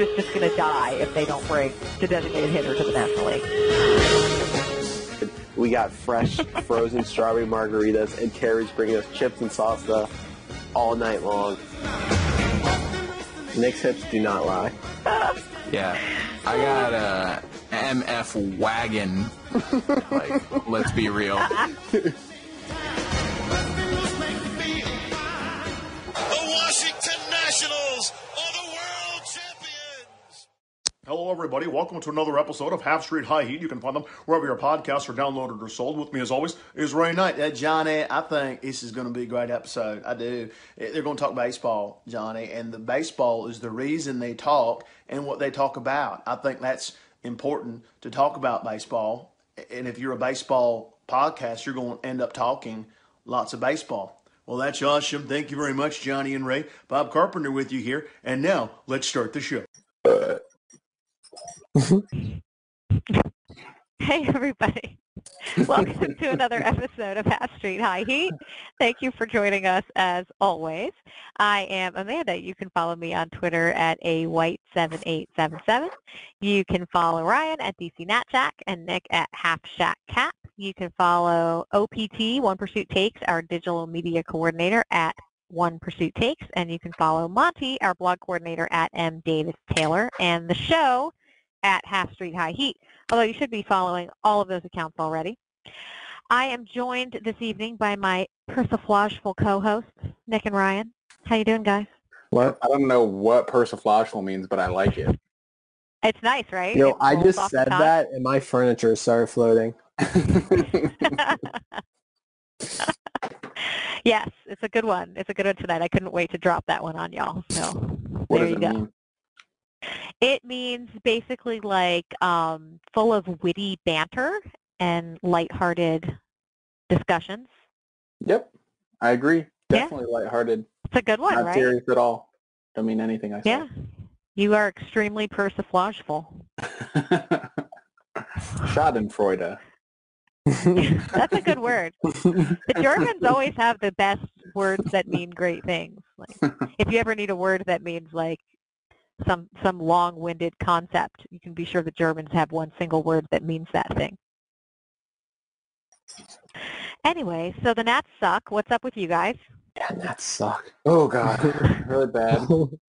Is just going to die if they don't bring the designated hitter to the National League. We got fresh frozen strawberry margaritas, and Terry's bringing us chips and salsa all night long. Nick's hips do not lie. Yeah, I got a MF wagon. like, let's be real. The Washington Nationals Hello, everybody. Welcome to another episode of Half Street High Heat. You can find them wherever your podcasts are downloaded or sold. With me, as always, is Ray Knight. Uh, Johnny, I think this is going to be a great episode. I do. They're going to talk baseball, Johnny, and the baseball is the reason they talk and what they talk about. I think that's important to talk about baseball. And if you're a baseball podcast, you're going to end up talking lots of baseball. Well, that's awesome. Thank you very much, Johnny and Ray. Bob Carpenter with you here. And now let's start the show. Hey, everybody. Welcome to another episode of Half Street High Heat. Thank you for joining us as always. I am Amanda. You can follow me on Twitter at a white7877. You can follow Ryan at DC Natjack and Nick at Half Shack Cap. You can follow OPT, One Pursuit Takes, our digital media coordinator at One Pursuit Takes. And you can follow Monty, our blog coordinator at M. Davis Taylor. And the show at Half Street High Heat, although you should be following all of those accounts already. I am joined this evening by my persiflageful co-hosts, Nick and Ryan. How you doing, guys? What? I don't know what persiflageful means, but I like it. It's nice, right? Yo, It I just said that, and my furniture started floating. yes, it's a good one. It's a good one tonight. I couldn't wait to drop that one on y'all. So What there does you it go. mean? It means basically like um, full of witty banter and lighthearted discussions. Yep, I agree. Yeah. Definitely lighthearted. It's a good one, Not right? serious at all. Don't mean anything I Yeah. You are extremely persiflageful. Schadenfreude. That's a good word. The Germans always have the best words that mean great things. Like, if you ever need a word that means like some some long-winded concept, you can be sure the Germans have one single word that means that thing. Anyway, so the Nats suck. What's up with you guys? Yeah, that suck. Oh god, really bad.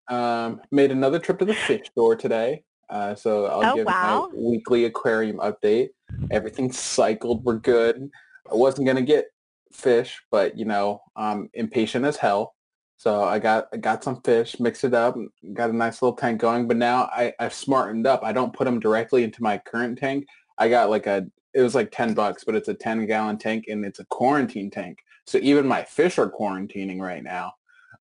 Um, made another trip to the fish store today. Uh, so I'll Oh, give wow. my weekly aquarium update. Everything's cycled. We're good. I wasn't gonna get fish, but you know, I'm impatient as hell. So I got I got some fish, mixed it up, got a nice little tank going. But now I, I've smartened up. I don't put them directly into my current tank. I got like a it was like 10 bucks, but it's a 10 gallon tank and it's a quarantine tank. So even my fish are quarantining right now.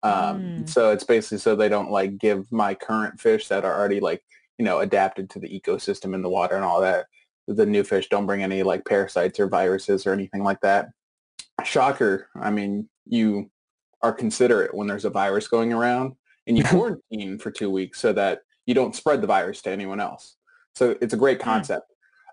Um, Mm. So it's basically so they don't like give my current fish that are already like, you know, adapted to the ecosystem in the water and all that. The new fish don't bring any like parasites or viruses or anything like that. Shocker. I mean, you are considerate when there's a virus going around and you quarantine for two weeks so that you don't spread the virus to anyone else. So it's a great concept.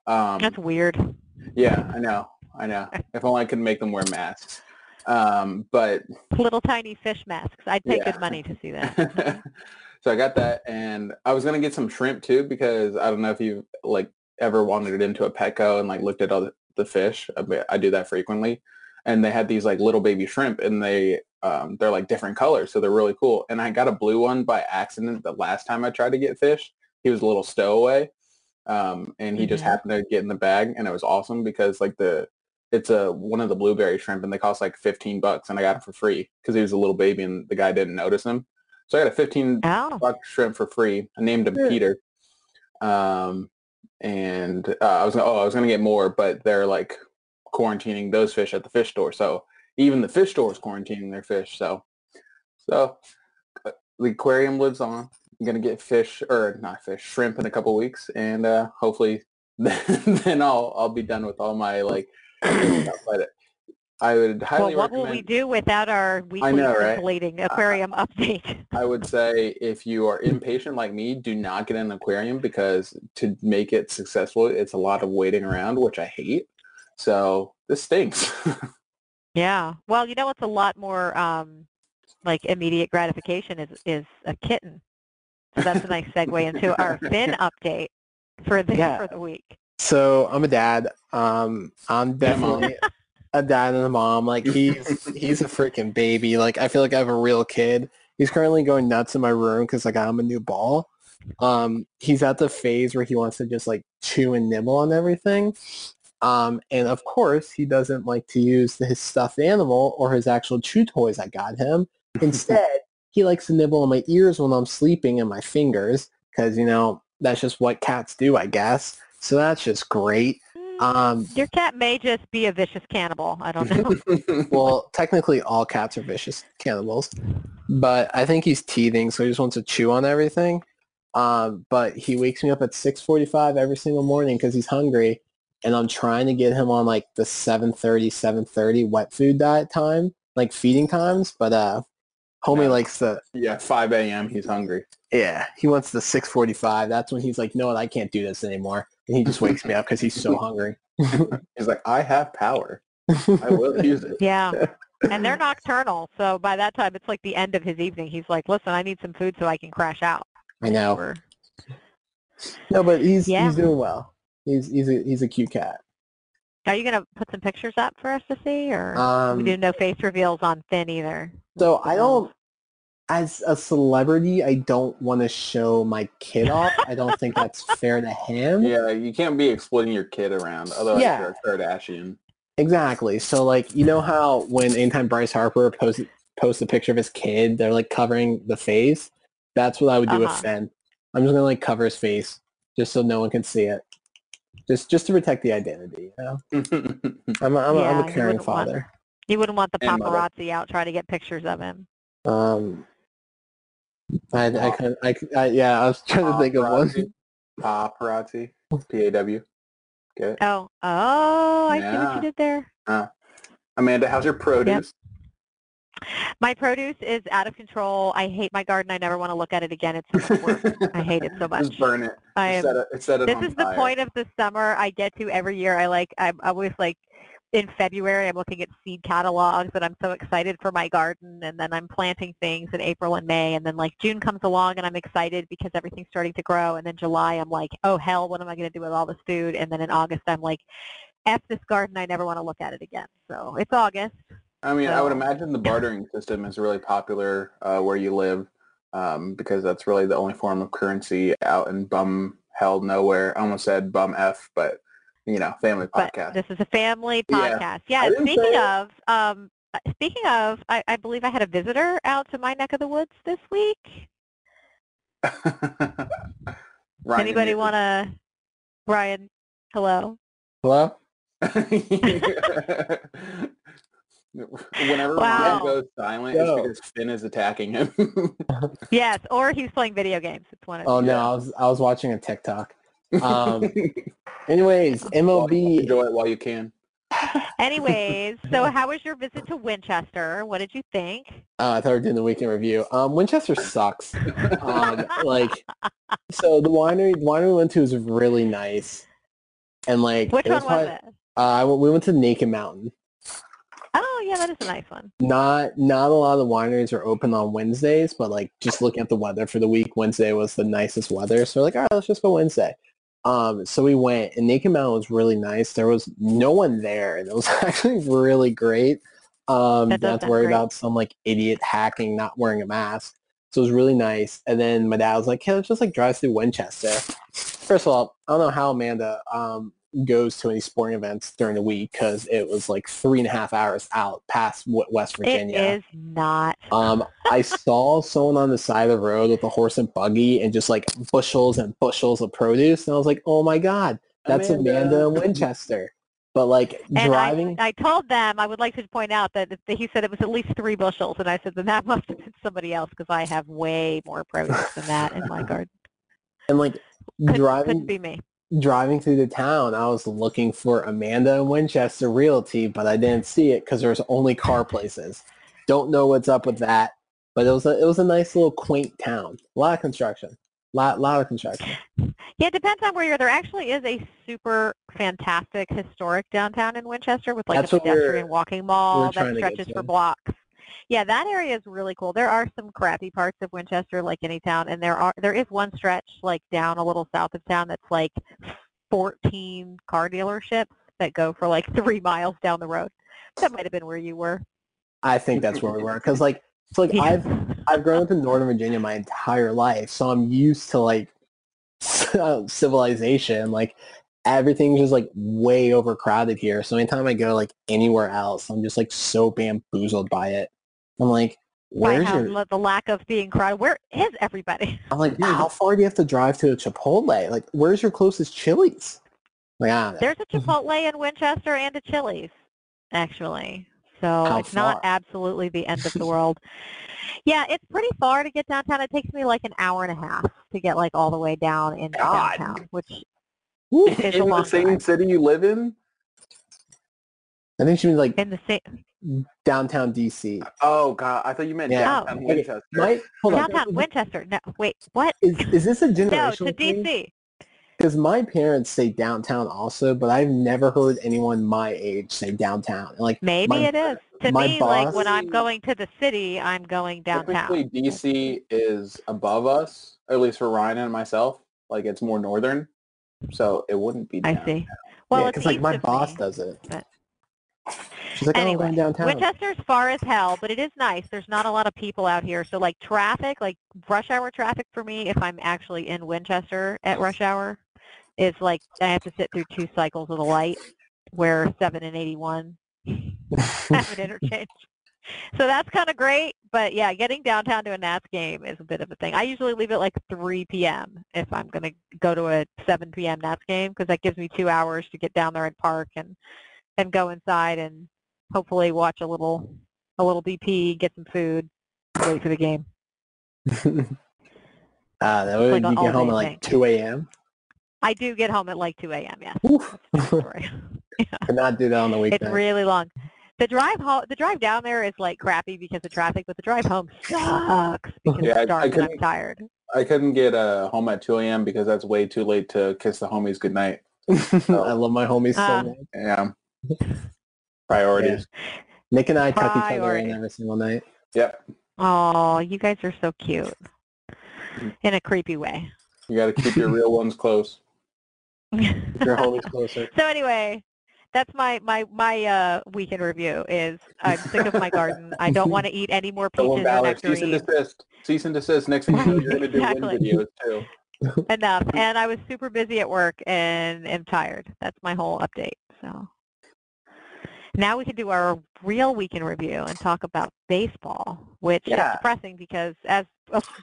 Um, That's weird. yeah, I know. I know. If only I could make them wear masks. Um, but Little tiny fish masks. I'd pay Yeah. good money to see that. so I got that, and I was gonna get some shrimp too because I don't know if you like ever wandered into a Petco and like looked at all the, the fish. I do that frequently, and they had these like little baby shrimp, and they um, they're like different colors, so they're really cool. And I got a blue one by accident the last time I tried to get fish. He was a little stowaway, um, and he just Mhm. happened to get in the bag, and it was awesome because like the it's a one of the blueberry shrimp, and they cost like fifteen bucks, and I got it for free because he was a little baby, and the guy didn't notice him. So I got a fifteen Oh. buck shrimp for free. I named him. Peter. Um, and uh, I was oh I was gonna get more, but they're like quarantining those fish at the fish store. So even the fish store is quarantining their fish. So so uh, the aquarium lives on. I'm gonna get fish or not fish, shrimp in a couple weeks, and uh, hopefully then I'll I'll be done with all my like. But I would Well, highly what recommend. will we do without our weekly know, right? scintillating aquarium update? I would say if you are impatient like me, do not get an aquarium because to make it successful, it's a lot of waiting around, which I hate. So this stinks. Yeah. Well, you know what's a lot more um, like immediate gratification is is a kitten. So that's a nice segue into our fin update for the Yeah. for the week. So I'm a dad. Um, I'm definitely a dad and a mom. Like he's he's a freaking baby. Like I feel like I have a real kid. He's currently going nuts in my room because I got him a new ball. Um, he's at the phase where he wants to just like chew and nibble on everything. Um, and of course, he doesn't like to use his stuffed animal or his actual chew toys I got him. Instead, he likes to nibble on my ears when I'm sleeping and my fingers because, you know, that's just what cats do, I guess. So that's just great. Um, Your cat may just be a vicious cannibal. I don't know. well, technically all cats are vicious cannibals, but I think he's teething, so he just wants to chew on everything. Um, but he wakes me up at 6.45 every single morning because he's hungry, and I'm trying to get him on like the 7.30, 7.30 wet food diet time, like feeding times, but uh, homie No. likes the, yeah, 5 a.m. He's hungry. yeah, he wants the 6.45. That's when he's like, no, I can't do this anymore. And he just wakes me up because he's so hungry. He's like, I have power. I will use it. yeah. And they're nocturnal, so by that time it's like the end of his evening. He's like, "Listen, I need some food so I can crash out." I know. Or- No, but he's Yeah. he's doing well. He's he's a he's a cute cat. Are you gonna put some pictures up for us to see, or Um, we do no face reveals on Finn either? So I don't, as a celebrity, I don't want to show my kid off. I don't think that's fair to him. Yeah, you can't be exploiting your kid around. Otherwise, Yeah. you're a Kardashian. Exactly. So like, you know how when anytime Bryce Harper posts posts a picture of his kid, they're like covering the face. That's what I would do with Uh-huh. Finn. I'm just gonna like cover his face just so no one can see it. Just just to protect the identity. You know, I'm a, I'm, a, Yeah, I'm a caring wouldn't want- father. You wouldn't want the paparazzi out trying to get pictures of him. Um, I I, kind I, I yeah, I was trying to think of one. Paparazzi. Paparazzi. P-A-W. Get it? Oh, oh, I see what you did there. Amanda, how's your produce? My produce is out of control. I hate my garden. I never want to look at it again. It's so much work. I hate it so much. Just burn it. I am, set it, set it this is the point of the summer I get to every year. I like, I'm always like, in February, I'm looking at seed catalogs and I'm so excited for my garden. And then I'm planting things in April and May. And then like June comes along and I'm excited because everything's starting to grow. And then July, I'm like, oh hell, what am I going to do with all this food? And then in August, I'm like, F this garden. I never want to look at it again. So it's August. I mean, I would imagine the bartering system is really popular uh, where you live um, because that's really the only form of currency out in bum hell nowhere. I almost said bum F, but you know, family But podcast. this is a family podcast. Yeah. I didn't speaking say of, um, uh, speaking of, I, I believe I had a visitor out to my neck of the woods this week. Ryan, Anybody want to, Ryan, Hello. Hello. Whenever Wow. Ryan goes silent, Yo. it's because Finn is attacking him. Yes, or he's playing video games. It's one of Oh no, I was I was watching a TikTok. Um, anyways, MLB. Enjoy it while you can. Anyways, so how was your visit to Winchester? What did you think? Uh, I thought we were doing the weekend review. Um, Winchester sucks. Um, like, so the winery, the winery we went to was really nice, and like, Which it one was probably- it? Uh, I went- we went to Naked Mountain. Oh yeah, that is a nice one. Not not a lot of the wineries are open on Wednesdays, but like just looking at the weather for the week, Wednesday was the nicest weather. So we're like, all right, let's just go Wednesday. Um, so we went, and Naked Mountain was really nice. There was no one there, and it was actually really great. Um, That not to worry great. about some like idiot hacking not wearing a mask. So it was really nice. And then my dad was like, "Hey, let's just like drive through Winchester." First of all, I don't know how Amanda um, goes to any sporting events during the week because it was like three and a half hours out past West Virginia. It is not. Um, I saw someone on the side of the road with a horse and buggy and just like bushels and bushels of produce, and I was like, "Oh my god, that's Amanda. Amanda, in Winchester." But like And driving, I, I told them I would like to point out that, that he said it was at least three bushels, and I said then that must have been somebody else because I have way more produce than that in my garden. and like Couldn't, driving, couldn't be me. Driving through the town, I was looking for Amanda in Winchester Realty, but I didn't see it because there's only car places. Don't know what's up with that, but it was a it was a nice little quaint town. A lot of construction, lot lot of construction. Yeah, it depends on where you're. There actually is a super fantastic historic downtown in Winchester with like That's a pedestrian walking mall that stretches for blocks. Yeah, that area is really cool. There are some crappy parts of Winchester, like any town, and there are there is one stretch like down a little south of town that's like 14 car dealerships that go for like three miles down the road. That might have been where you were. I think that's where we were because like it's like Yeah. I've I've grown up in Northern Virginia my entire life, so I'm used to like civilization. Like everything's just like way overcrowded here. So anytime I go like anywhere else, I'm just like so bamboozled by it. I'm like, by where's your? lo- the lack of being crowded. Where is everybody? I'm like, how far do you have to drive to a Chipotle? Like, where's your closest Chili's? Like, I. There's a Chipotle in Winchester and a Chili's, actually. So How it's not absolutely the end of the world. Yeah, it's pretty far to get downtown. It takes me like an hour and a half to get like all the way down into God. downtown, which Woo. is a in the same drive. city you live in? I think she means like In the same downtown DC. Oh god, I thought you meant Yeah. downtown Oh. Winchester. My, hold on. downtown Winchester. No, wait, what? Is, is this a No, generational to? DC. Because my parents say downtown also, but I've never heard anyone my age say downtown. And, Like Maybe my- it is. To my me, like boss- when I'm going to the city, I'm going downtown. Typically, DC is above us, at least for Ryan and myself. Like it's more northern, so it wouldn't be. I see. Well, yeah, because like my boss me. does it. but- She's like, oh, I'm Anyway, downtown. Winchester's far as hell, but it is nice. There's not a lot of people out here. So like traffic, like rush hour traffic for me, if I'm actually in Winchester at rush hour, is like I have to sit through two cycles of the light where 7 and 81 have an interchange. So that's kind of great, but yeah, getting downtown to a Nats game is a bit of a thing. I usually leave at like 3 p.m. if I'm going to go to a 7 p.m. Nats game because that gives me two hours to get down there and park and and go inside and hopefully watch a little a little BP, get some food, wait for the game. Ah, that way like you get home at like thing. 2 a.m. I do get home at like 2 a.m. Yes, Oof. Sorry. Could not do that on the weekend. it's really long. The drive home, the drive down there is like crappy because of traffic, but the drive home sucks because Yeah, I- it's dark I and I'm tired. I couldn't get uh, home at 2 a.m. because that's way too late to kiss the homies goodnight. I love my homies Ah. so much. Yeah. Priorities. Nick and I tuck each other in every single night. Yep. Oh, you guys are so cute in a creepy way. You got to keep your real ones close. Keep your homies closer. So anyway, that's my my my uh, weekend review. Is I'm sick of my garden. I don't want to eat any more Dylan peaches and Ballard, cease and nectarines. desist. Cease and desist. Next thing you know, you're going to do Exactly. wind videos too. Enough. And I was super busy at work and am tired. That's my whole update. So now we can do our real weekend review and talk about baseball, which Yeah. is depressing because, as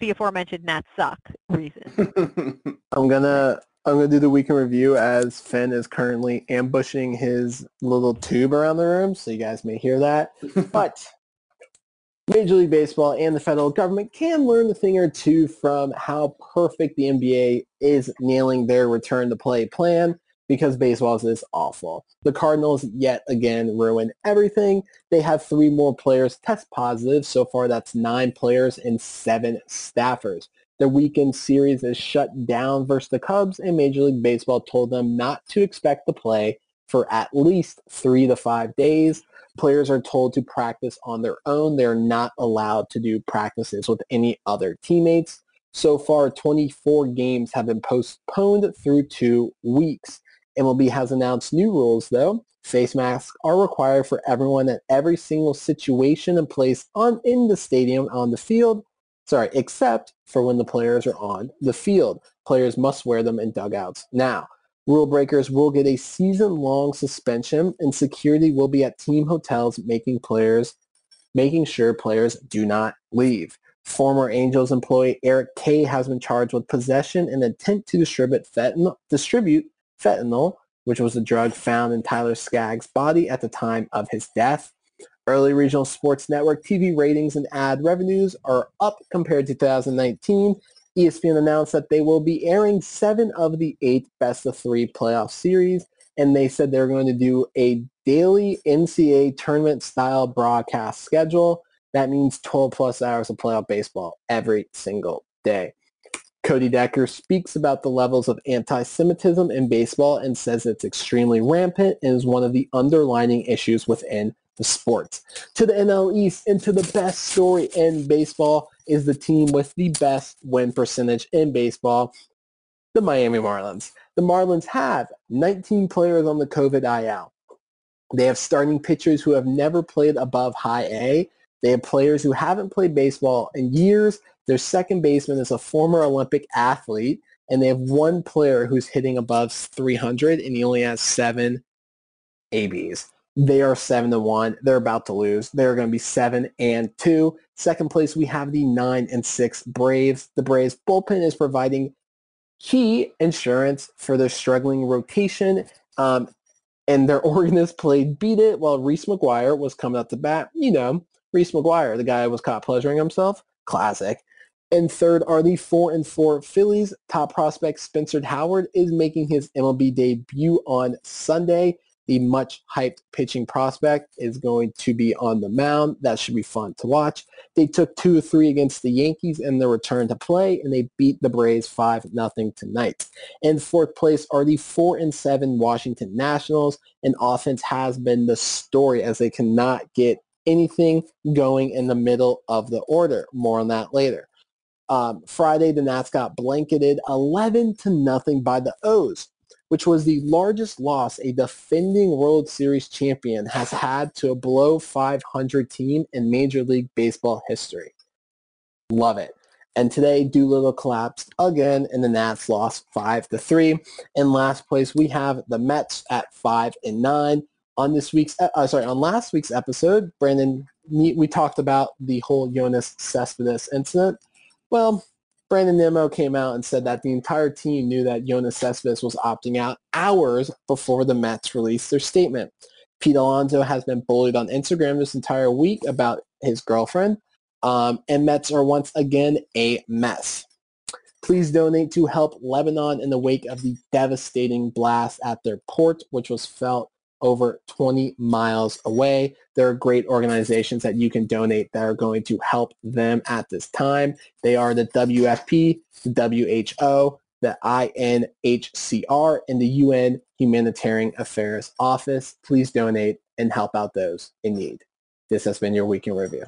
the aforementioned Nats suck reason. I'm gonna I'm gonna do the weekend review as Finn is currently ambushing his little tube around the room, so you guys may hear that. But Major League Baseball and the federal government can learn a thing or two from how perfect the NBA is nailing their return to play plan because baseball is awful. The Cardinals yet again ruin everything. They have three more players test positive. So far that's nine players and seven staffers. The weekend series is shut down versus the Cubs and Major League Baseball told them not to expect to play for at least three to five days. Players are told to practice on their own. They're not allowed to do practices with any other teammates. So far, 24 games have been postponed through two weeks. MLB has announced new rules, though. Face masks are required for everyone at every single situation and place on in the stadium on the field. Sorry, except for when the players are on the field. Players must wear them in dugouts. Now, rule breakers will get a season-long suspension, and security will be at team hotels making players, making sure players do not leave. Former Angels employee Eric Kay has been charged with possession and intent to distribute fentanyl, distribute fentanyl, which was a drug found in Tyler Skaggs' body at the time of his death. Early regional sports network TV ratings and ad revenues are up compared to 2019. ESPN announced that they will be airing seven of the eight best of three playoff series, and they said they're going to do a daily NCAA tournament style broadcast schedule. That means 12 plus hours of playoff baseball every single day. Cody Decker speaks about the levels of anti-Semitism in baseball and says it's extremely rampant and is one of the underlining issues within the sport. To the NL East and to the best story in baseball is the team with the best win percentage in baseball, the Miami Marlins. The Marlins have 19 players on the COVID IL. They have starting pitchers who have never played above high A. They have players who haven't played baseball in years. Their second baseman is a former Olympic athlete, and they have one player who's hitting above 300, and he only has seven ABs. They are seven to one. They're about to lose. They're going to be seven and two. Second place, we have the nine and six Braves. The Braves bullpen is providing key insurance for their struggling rotation. Um, and their organist played Beat It while Reese McGuire was coming up to bat. You know, Reese McGuire, the guy who was caught pleasuring himself. Classic. And third are the four and four Phillies. Top prospect Spencer Howard is making his MLB debut on Sunday the much hyped pitching prospect is going to be on the mound. That should be fun to watch. They took two or three against the Yankees in their return to play, and they beat the Braves 5 nothing tonight. In fourth place are the 4 and 7 Washington Nationals, and offense has been the story as they cannot get anything going in the middle of the order. More on that later. Um, Friday, the Nats got blanketed 11 to nothing by the O's which was the largest loss a defending World Series champion has had to a below 500 team in Major League Baseball history. Love it. And today, Doolittle collapsed again, and the Nats lost five to three. In last place, we have the Mets at five and nine. On this week's, uh, sorry, on last week's episode, Brandon, we talked about the whole Yoenis Cespedes incident. Well, Brandon Nimmo came out and said that the entire team knew that Yoenis Cespedes was opting out hours before the Mets released their statement. Pete Alonso has been bullied on Instagram this entire week about his girlfriend, um, and Mets are once again a mess. Please donate to help Lebanon in the wake of the devastating blast at their port, which was felt over 20 miles away. There are great organizations that you can donate that are going to help them at this time. They are the WFP, the WHO, the UNHCR, and the UN Humanitarian Affairs Office. Please donate and help out those in need. This has been your Week in Review.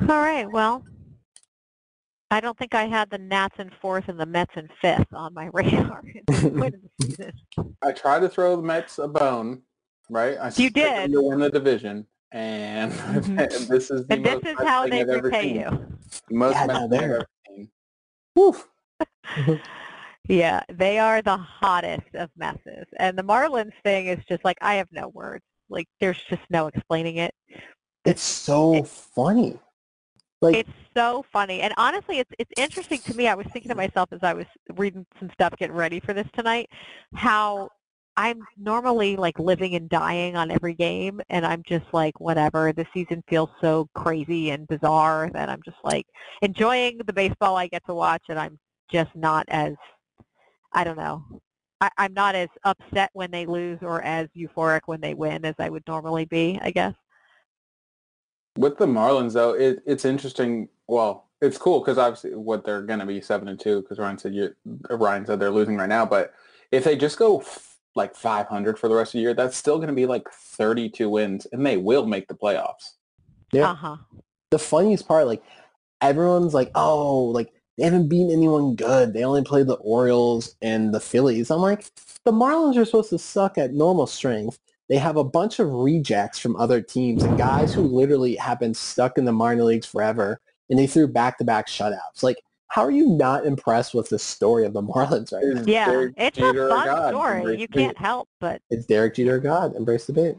All right. Well, I don't think I had the Nats in fourth and the Mets in fifth on my radar. I tried to throw the Mets a bone, right? I you did. To win the division, and mm-hmm. this is the and this is how they repay you. Most yeah, Mets there. Woof. yeah, they are the hottest of messes, and the Marlins thing is just like I have no words. Like there's just no explaining it. It's so it, funny. Like it's so funny, and honestly, it's it's interesting to me. I was thinking to myself as I was reading some stuff, getting ready for this tonight, how I'm normally like living and dying on every game, and I'm just like whatever. The season feels so crazy and bizarre that I'm just like enjoying the baseball I get to watch, and I'm just not as I don't know. I, I'm not as upset when they lose or as euphoric when they win as I would normally be. I guess. With the Marlins, though, it, it's interesting. Well, it's cool because obviously what they're going to be seven and two because Ryan said you, Ryan said they're losing right now. But if they just go like 500 for the rest of the year, that's still going to be like 32 wins, and they will make the playoffs. Yeah. Uh-huh. The funniest part, like everyone's like, oh, like they haven't beaten anyone good. They only played the Orioles and the Phillies. I'm like, the Marlins are supposed to suck at normal strength. They have a bunch of rejects from other teams and guys who literally have been stuck in the minor leagues forever, and they threw back-to-back shutouts. Like, how are you not impressed with the story of the Marlins right now? Yeah, Derek it's Jeter a a fun god? story. Embrace You can't help but It's Derek Jeter God. Embrace the bait.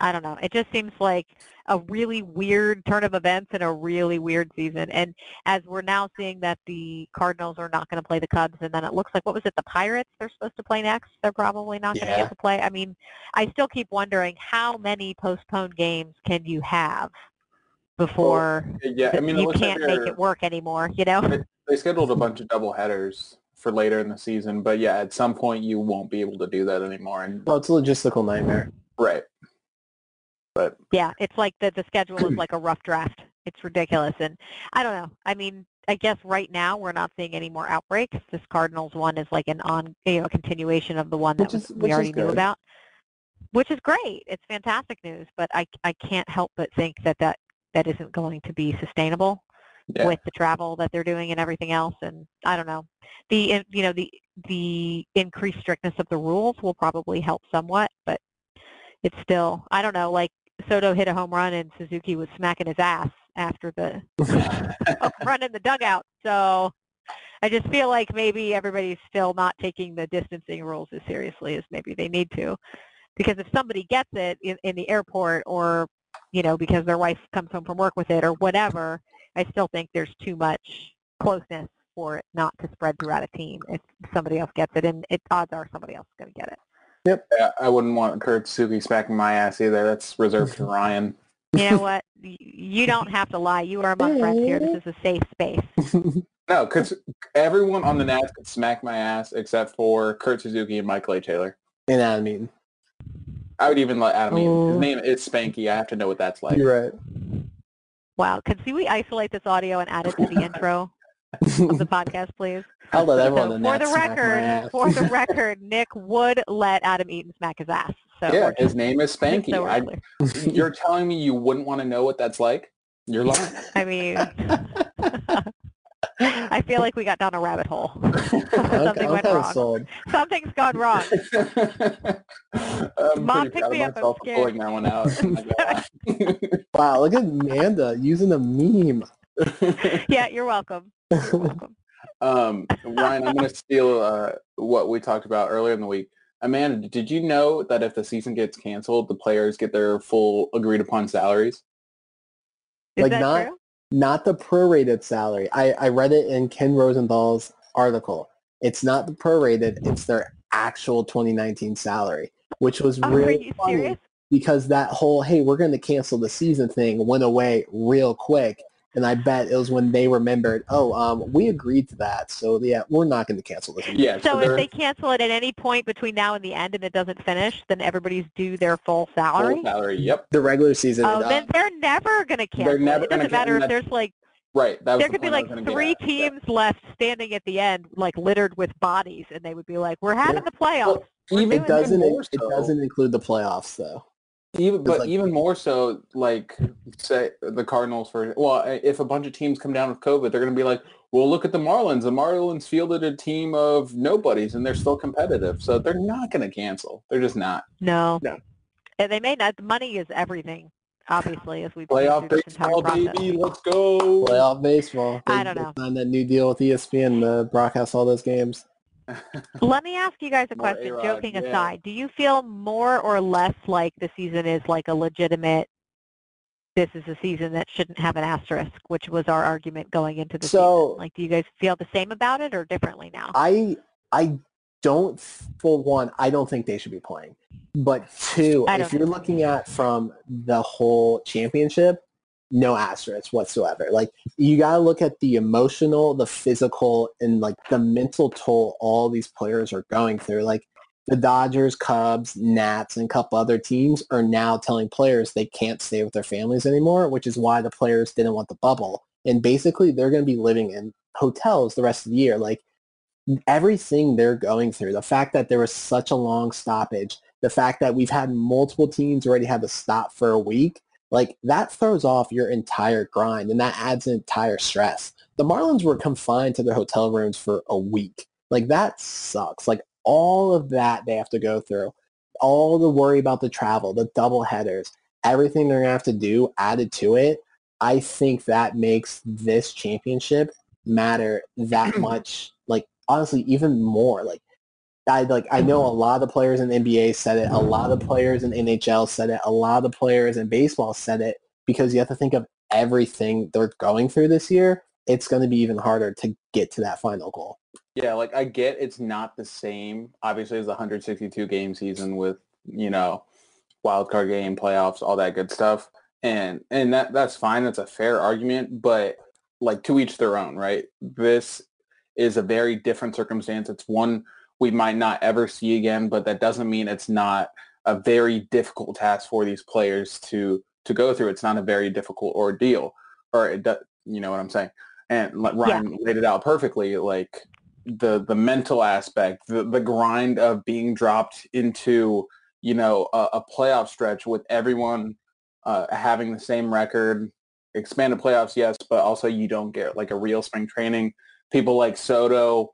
I don't know. It just seems like a really weird turn of events and a really weird season. And as we're now seeing that the Cardinals are not going to play the Cubs, and then it looks like what was it, the Pirates they're supposed to play next? They're probably not going to Yeah. get to play. I mean, I still keep wondering how many postponed games can you have before Yeah, I mean, you can't make it work anymore? You know? They scheduled a bunch of double headers for later in the season, but yeah, at some point you won't be able to do that anymore. And Well, it's a logistical nightmare. right, Yeah, it's like the the schedule is like a rough draft. It's ridiculous, and I don't know. I mean, I guess right now we're not seeing any more outbreaks. This Cardinals one is like an on, you know, continuation of the one that was, we already knew about, which is great. It's fantastic news, but I I can't help but think that that that isn't going to be sustainable yeah, with the travel that they're doing and everything else. And I don't know, the in- you know the the increased strictness of the rules will probably help somewhat, but it's still I don't know. Like Soto hit a home run and Suzuki was smacking his ass after the home uh, run in the dugout. So I just feel like maybe everybody's still not taking the distancing rules as seriously as maybe they need to. Because if somebody gets it in, in the airport or, you know, because their wife comes home from work with it or whatever, I still think there's too much closeness for it not to spread throughout a team if somebody else gets it. And it, odds are somebody else is going to get it. Yeah, I wouldn't want Kurt Suzuki smacking my ass either. That's reserved to Ryan. You know what? You don't have to lie. You are among friends here. This is a safe space. No, because everyone on the Nats could smack my ass except for Kurt Suzuki and Michael A. Taylor. And I mean, I would even let Adam. Eaton. His name is Spanky. I have to know what that's like. you're right. Wow. Could see we isolate this audio and add it to the intro of the podcast, please? I'll let everyone So in for the record, for the record, Nick would let Adam Eaton smack his ass. So Yeah, his name is Spanky. so I, you're telling me you wouldn't want to know what that's like? You're lying. I mean, I feel like we got down a rabbit hole. Something I'm went kind of wrong. sold. Something's gone wrong. I'm Mom, pretty pick proud of me up, I'm scared. pulling that one out. I'm not gonna Wow, look at Amanda using a meme. Lie. Yeah, you're welcome. You're welcome. um, Ryan, I'm going to steal uh, what we talked about earlier in the week. Amanda, did you know that if the season gets canceled, the players get their full agreed upon salaries? Is Like that not- true? Not the prorated salary. I, I read it in Ken Rosenthal's article. It's not the prorated, it's their actual 2019 salary, which was Oh, are really you funny serious? because that whole, hey, we're going to cancel the season thing went away real quick. And I bet it was when they remembered, oh, um, we agreed to that. So, yeah, we're not going to cancel this. season. Yeah. So if they're cancel it at any point between now and the end and it doesn't finish, then everybody's due their full salary. full salary? salary. Yep. The regular season. Oh, uh, then they're never going to cancel. never it gonna doesn't matter if there's like Right. That was there the could be like was gonna get three at. Yeah. teams left standing at the end, like littered with bodies, and they would be like, "We're having the playoffs." Well, even, it doesn't. even more It doesn't include the playoffs, though. Even, but like- even more so, like say the Cardinals for well, if a bunch of teams come down with COVID, they're going to be like, well, look at the Marlins. The Marlins fielded a team of nobodies, and they're still competitive, so they're not going to cancel. They're just not. No, No. And they may not. Money is everything, obviously, as we've Playoff been through this entire baseball, process. baby, let's go. Playoff baseball. I don't know. Signed that new deal with ESPN to uh, broadcast all those games. Let me ask you guys a More question. A-Rod, Joking yeah. aside, do you feel more or less like the season is like a legitimate? This is a season that shouldn't have an asterisk, which was our argument going into the So- season. Like, do you guys feel the same about it or differently now? I I don't for one, I don't think they should be playing. But two, I if you're looking at from the whole championship, no asterisks whatsoever. Like you gotta look at the emotional, the physical, and like the mental toll all these players are going through. Like the Dodgers, Cubs, Nats, and a couple other teams are now telling players they can't stay with their families anymore, which is why the players didn't want the bubble. And basically they're gonna be living in hotels the rest of the year. Like everything they're going through, the fact that there was such a long stoppage, the fact that we've had multiple teams already have to stop for a week, like that throws off your entire grind and that adds an entire stress. The Marlins were confined to their hotel rooms for a week. Like that sucks. Like all of that they have to go through, all the worry about the travel, the double headers, everything they're gonna have to do added to it. I think that makes this championship matter that much. Like honestly, even more. Like I like I know a lot of players in NBA said it, a lot of players in NHL said it, a lot of players in baseball said it because you have to think of everything they're going through this year. It's going to be even harder to get to that final goal. Yeah, like I get it's not the same, obviously, as the 162 game season with you know wild card game, playoffs, all that good stuff, and and that that's fine. That's a fair argument, but like to each their own, right? This is a very different circumstance. It's one we might not ever see again, but that doesn't mean it's not a very difficult task for these players to to go through. It's not a very difficult ordeal, or it does, you know what I'm saying. And Ryan yeah. laid it out perfectly, like the the mental aspect, the the grind of being dropped into you know a, a playoff stretch with everyone uh, having the same record, expanded playoffs, yes, but also you don't get like a real spring training. People like Soto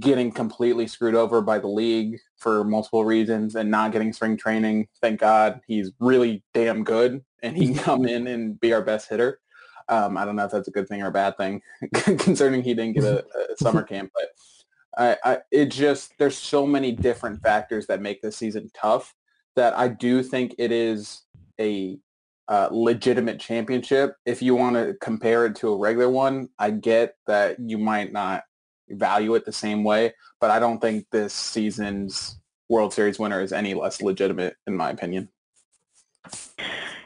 getting completely screwed over by the league for multiple reasons and not getting spring training. Thank God he's really damn good and he can come in and be our best hitter. Um, I don't know if that's a good thing or a bad thing concerning he didn't get a, a summer camp, but I, I, it just, there's so many different factors that make this season tough that I do think it is a uh, legitimate championship. If you want to compare it to a regular one, I get that you might not value it the same way. But I don't think this season's World Series winner is any less legitimate, in my opinion.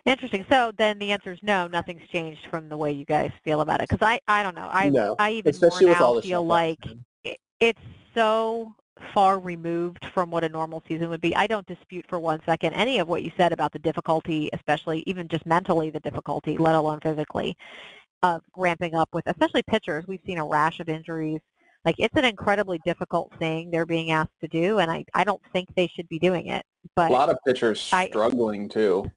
Interesting. So then the answer is no. Nothing's changed from the way you guys feel about it. Because I, I don't know. I, no. I even Especially more now feel like it, it's so far removed from what a normal season would be. I don't dispute for one second any of what you said about the difficulty, especially even just mentally the difficulty, let alone physically, of ramping up with, especially pitchers. We've seen a rash of injuries like it's an incredibly difficult thing they're being asked to do, and I, I don't think they should be doing it. But A lot of pitchers I- struggling too.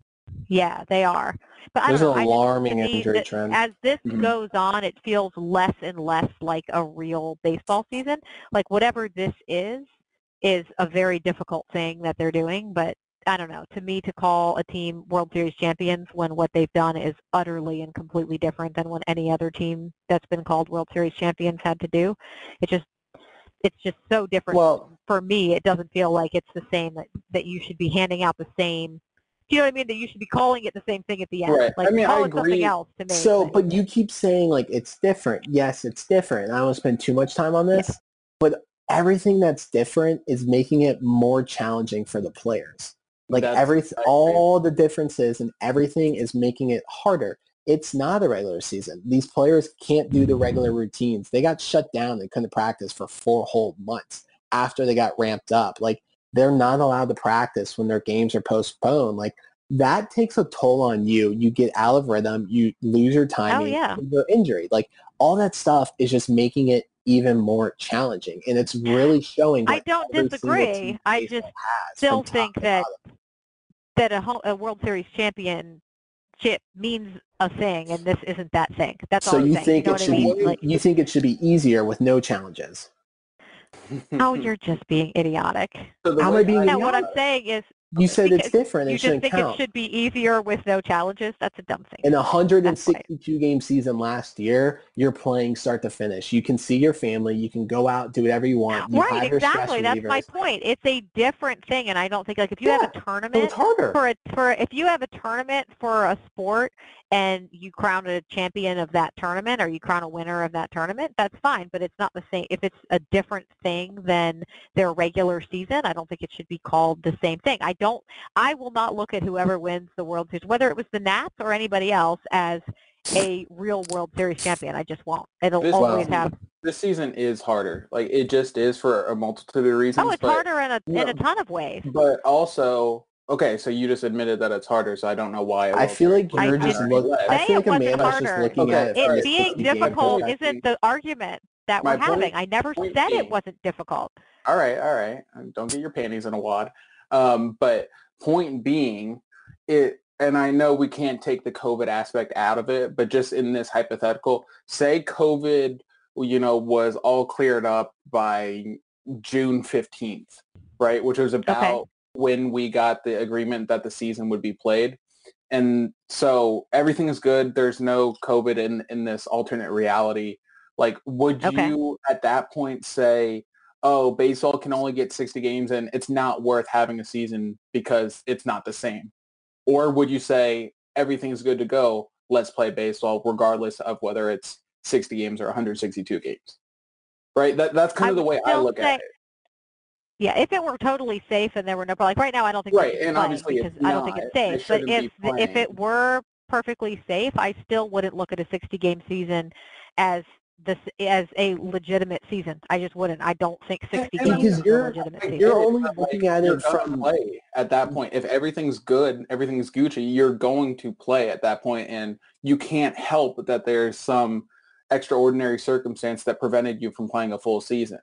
yeah, they are. But I There's don't know. an alarming to injury trend. As this Mhm. goes on, it feels less and less like a real baseball season. Like whatever this is, is a very difficult thing that they're doing. But I don't know. To me, to call a team World Series champions when what they've done is utterly and completely different than what any other team that's been called World Series champions had to do, it just it's just so different Well, for me, it doesn't feel like it's the same that, that you should be handing out the same. Do you know what I mean? That you should be calling it the same thing at the end. Right. Like I mean, I call it agree. something else to me. So, but- but you keep saying like it's different. Yes, it's different. I don't spend too much time on this, but everything that's different is making it more challenging for the players. Like every all the differences and everything is making it harder. It's not a regular season. These players can't do the regular routines. They got shut down and couldn't practice for four whole months after they got ramped up. Like they're not allowed to practice when their games are postponed. Like that takes a toll on you. You get out of rhythm. You lose your timing. Oh, yeah. You're injured. Like all that stuff is just making it even more challenging, and it's really showing. I don't disagree. I just still think that that a, ho- a World Series championship means a thing, and this isn't that thing. That's So all I'm you saying. think you know it should I mean? be Like, you think it should be easier with no challenges? oh, you're just being idiotic. So How am I being No, what I'm saying is You said it's because different. you It just shouldn't think count. it should be easier with no challenges. That's a dumb thing. In a 162 game season last year, you're playing start to finish. You can see your family. You can go out, do whatever you want. You Right, have your stress exactly. That's my point. It's a different thing, and I don't think like if you have a tournament it's harder. for a for if you have a tournament for a sport and you crown a champion of that tournament or you crown a winner of that tournament, that's fine. But it's not the same. If it's a different thing than their regular season, I don't think it should be called the same thing. I don't. I will not look at whoever wins the World Series, whether it was the Nats or anybody else, as a real World Series champion. I just won't. It'll This- always Wow. have. this season is harder. Like it just is for a multitude of reasons. Oh, it's but, harder in a in a ton of ways. But also, okay, so you just admitted that it's harder. So I don't know why. it I feel like I you're didn't just looking. I feel it like wasn't Amanda's just harder. looking Okay, at it right. It being 60 game difficult isn't the argument. that My we're point- having. I never said being- it wasn't difficult. All right, all right. Don't get your panties in a wad. Um, but point being, it, and I know we can't take the COVID aspect out of it, but just in this hypothetical, say COVID, you know, was all cleared up by June 15th, right? Which was about when we got the agreement that the season would be played. And so everything is good. There's no COVID in, in this alternate reality. Like, would Okay. you at that point say, oh, baseball can only get 60 games and it's not worth having a season because it's not the same? Or would you say everything's good to go, let's play baseball regardless of whether it's 60 games or 162 games? Right? That, that's kind of the way I look say- at it. Yeah, if it were totally safe and there were no like right now, I don't think Right, and obviously it's because I don't think it's safe. But if if it were perfectly safe, I still wouldn't look at a 60 game season as this as a legitimate season. I just wouldn't. I don't think 60 and games is a you're- legitimate season. You're only looking at it from- play at that point. If everything's good, everything's Gucci, you're going to play at that point, and you can't help that there's some extraordinary circumstance that prevented you from playing a full season,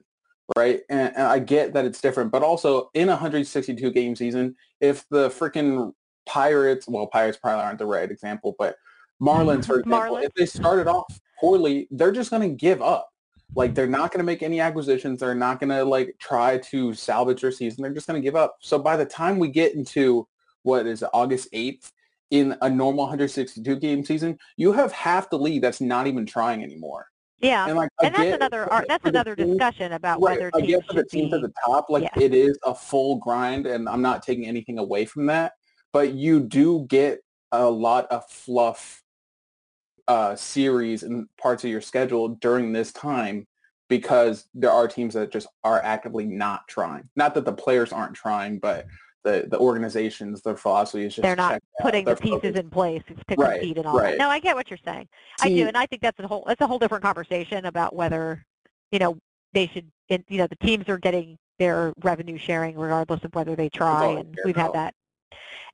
right? And, and I get that it's different, but also in a 162 game season, if the freaking Pirates, well, Pirates probably aren't the right example, but Marlins, for example, Marlins. if they started off poorly, they're just going to give up. Like they're not going to make any acquisitions. They're not going to like try to salvage their season. They're just going to give up. So by the time we get into what is it, August 8th in a normal 162 game season, you have half the league that's not even trying anymore. Yeah. And like And that's another that's another team- discussion about Right, whether teams the should teams be at the top, like yes. it is a full grind, and I'm not taking anything away from that. But you do get a lot of fluff uh, series and parts of your schedule during this time because there are teams that just are actively not trying. Not that the players aren't trying, but the the organizations, their philosophy is just they're not checked out. putting the They're pieces focused. in place to Right, compete and all that. No, I get what you're saying. I do, and I think that's a whole that's a whole different conversation about whether you know they should. You know, the teams are getting their revenue sharing regardless of whether they try, and we've had that.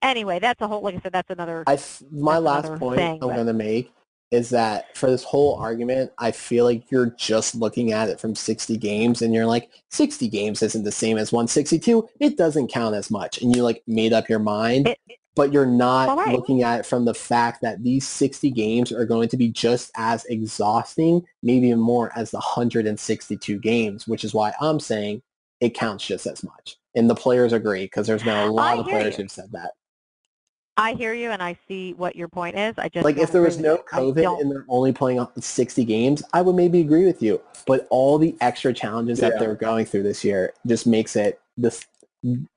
Anyway, that's a whole. Like I said, that's another. I f- my That's last another point thing, I'm going to make is that for this whole argument, I feel like you're just looking at it from 60 games and you're like, 60 games isn't the same as 162. It doesn't count as much. And you like made up your mind, It- but you're not right. looking at it from the fact that these 60 games are going to be just as exhausting, maybe even more as the 162 games, which is why I'm saying it counts just as much. And the players agree because there's been a lot I of players you. who've said that. I hear you, and I see what your point is. I just like if there was no COVID and they're only playing up 60 games, I would maybe agree with you. But all the extra challenges that they're going through this year just makes it this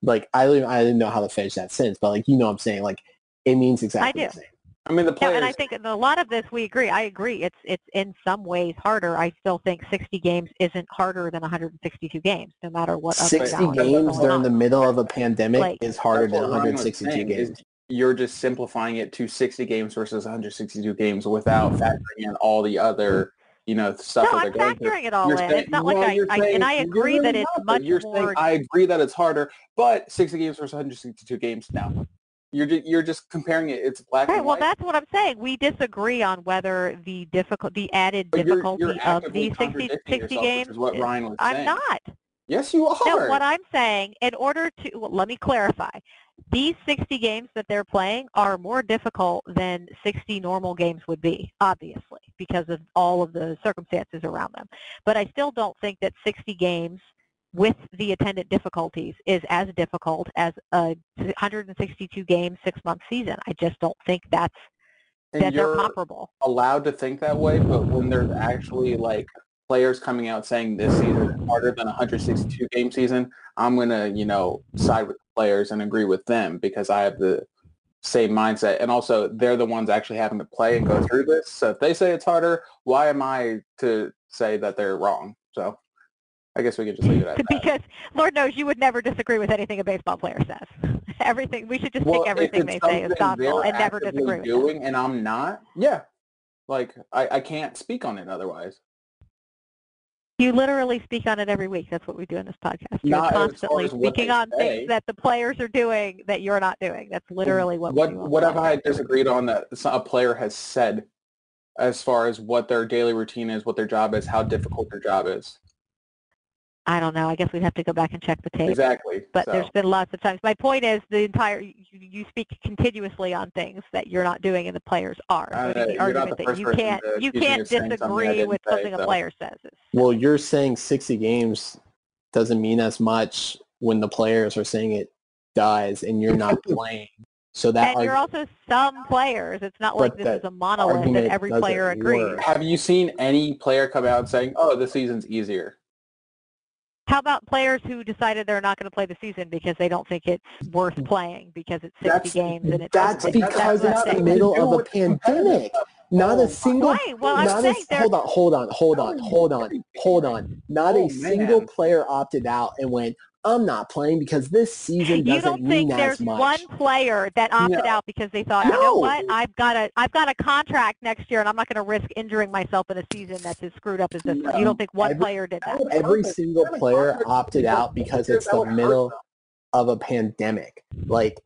like I didn't, I didn't know how to finish that sentence, but like you know what I'm saying like it means exactly do. the same. I mean, the No, players. and I think a lot of this we agree. I agree. It's it's in some ways harder. I still think 60 games isn't harder than 162 games, no matter what. 60 challenges games going during the middle of a pandemic Like- is harder than what Ryan was 162 saying, is games. You're just simplifying it to 60 games versus 162 games without factoring in all the other, you know, stuff No, that I'm they're going through. factoring it all You're in. saying- it's not well, like I, you're I saying- and I agree that it's much You're more. saying I agree that it's harder, but 60 games versus 162 games. now. you're just, you're just comparing it. It's black Right. Well, white. that's what I'm saying. We disagree on whether the difficult, the added but you're, difficulty you're of actively these 60, 60 games. is what Ryan was I'm saying. not. Yes, you are. No, what I'm saying, in order to, well, let me clarify. These 60 games that they're playing are more difficult than 60 normal games would be, obviously, because of all of the circumstances around them. But I still don't think that 60 games with the attendant difficulties is as difficult as a 162 game six-month season. I just don't think that's And that they're comparable. allowed to think that way, but when there's actually like players coming out saying this season is harder than a 162 game season, I'm gonna, you know, side with players and agree with them because I have the same mindset. And also they're the ones actually having to play and go mm-hmm. through this. So if they say it's harder, why am I to say that they're wrong? So I guess we could just leave it at that. because Lord knows you would never disagree with anything a baseball player says. Everything we should just Well, take everything they say as gospel and never disagree with them. doing and I'm not, yeah. Like I, I can't speak on it otherwise. You literally speak on it every week. That's what we do in this podcast. You're Not constantly as what speaking on say. things that the players are doing that you're not doing. That's literally what, what we what have I disagreed on that a player has said as far as what their daily routine is, what their job is, how difficult their job is. I don't know. I guess we'd have to go back and check the tape. Exactly. But so. there's been lots of times. My point is the entire you, you speak continuously on things that you're not doing and the players are. So Uh, I the you're not argument the that you can't you can't of something disagree with say, something a so. player says. is- Well, you're saying 60 games doesn't mean as much when the players are saying it does and you're not playing. So that and you're also some players. It's not like this is a monolith that every player agrees. work. Have you seen any player come out saying, "Oh, this season's easier"? How about players who decided they're not going to play the season because they don't think it's worth playing because it's 60 That's- games and it's that's that's because what it's the middle of a pandemic. Not Oh, a single. Right, well, I'm not a, hold on, hold on, hold on, oh, hold on, hold on. Not Oh, a single man. player opted out and went, "I'm not playing because this season You doesn't you don't think as there's one player that opted No. out because they thought, you know what, I've got a I've got a contract next year and I'm not going to risk injuring myself in a season that's as screwed up as this one. You don't think one Every- player did that? Every single player opted out because it's the middle of a pandemic. Like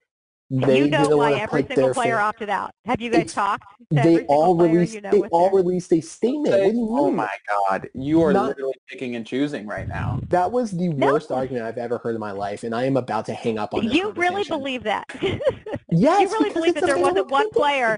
they you know didn't why every put single player fa- opted out. Have you guys It's- talked? to They every all released. you know they all their- released a statement. What Oh mean? my God, you are Not- literally picking and choosing right now. That was the No. worst argument I've ever heard in my life, and I am about to hang up on this You really believe that? Yes, you really believe that there wasn't one the player,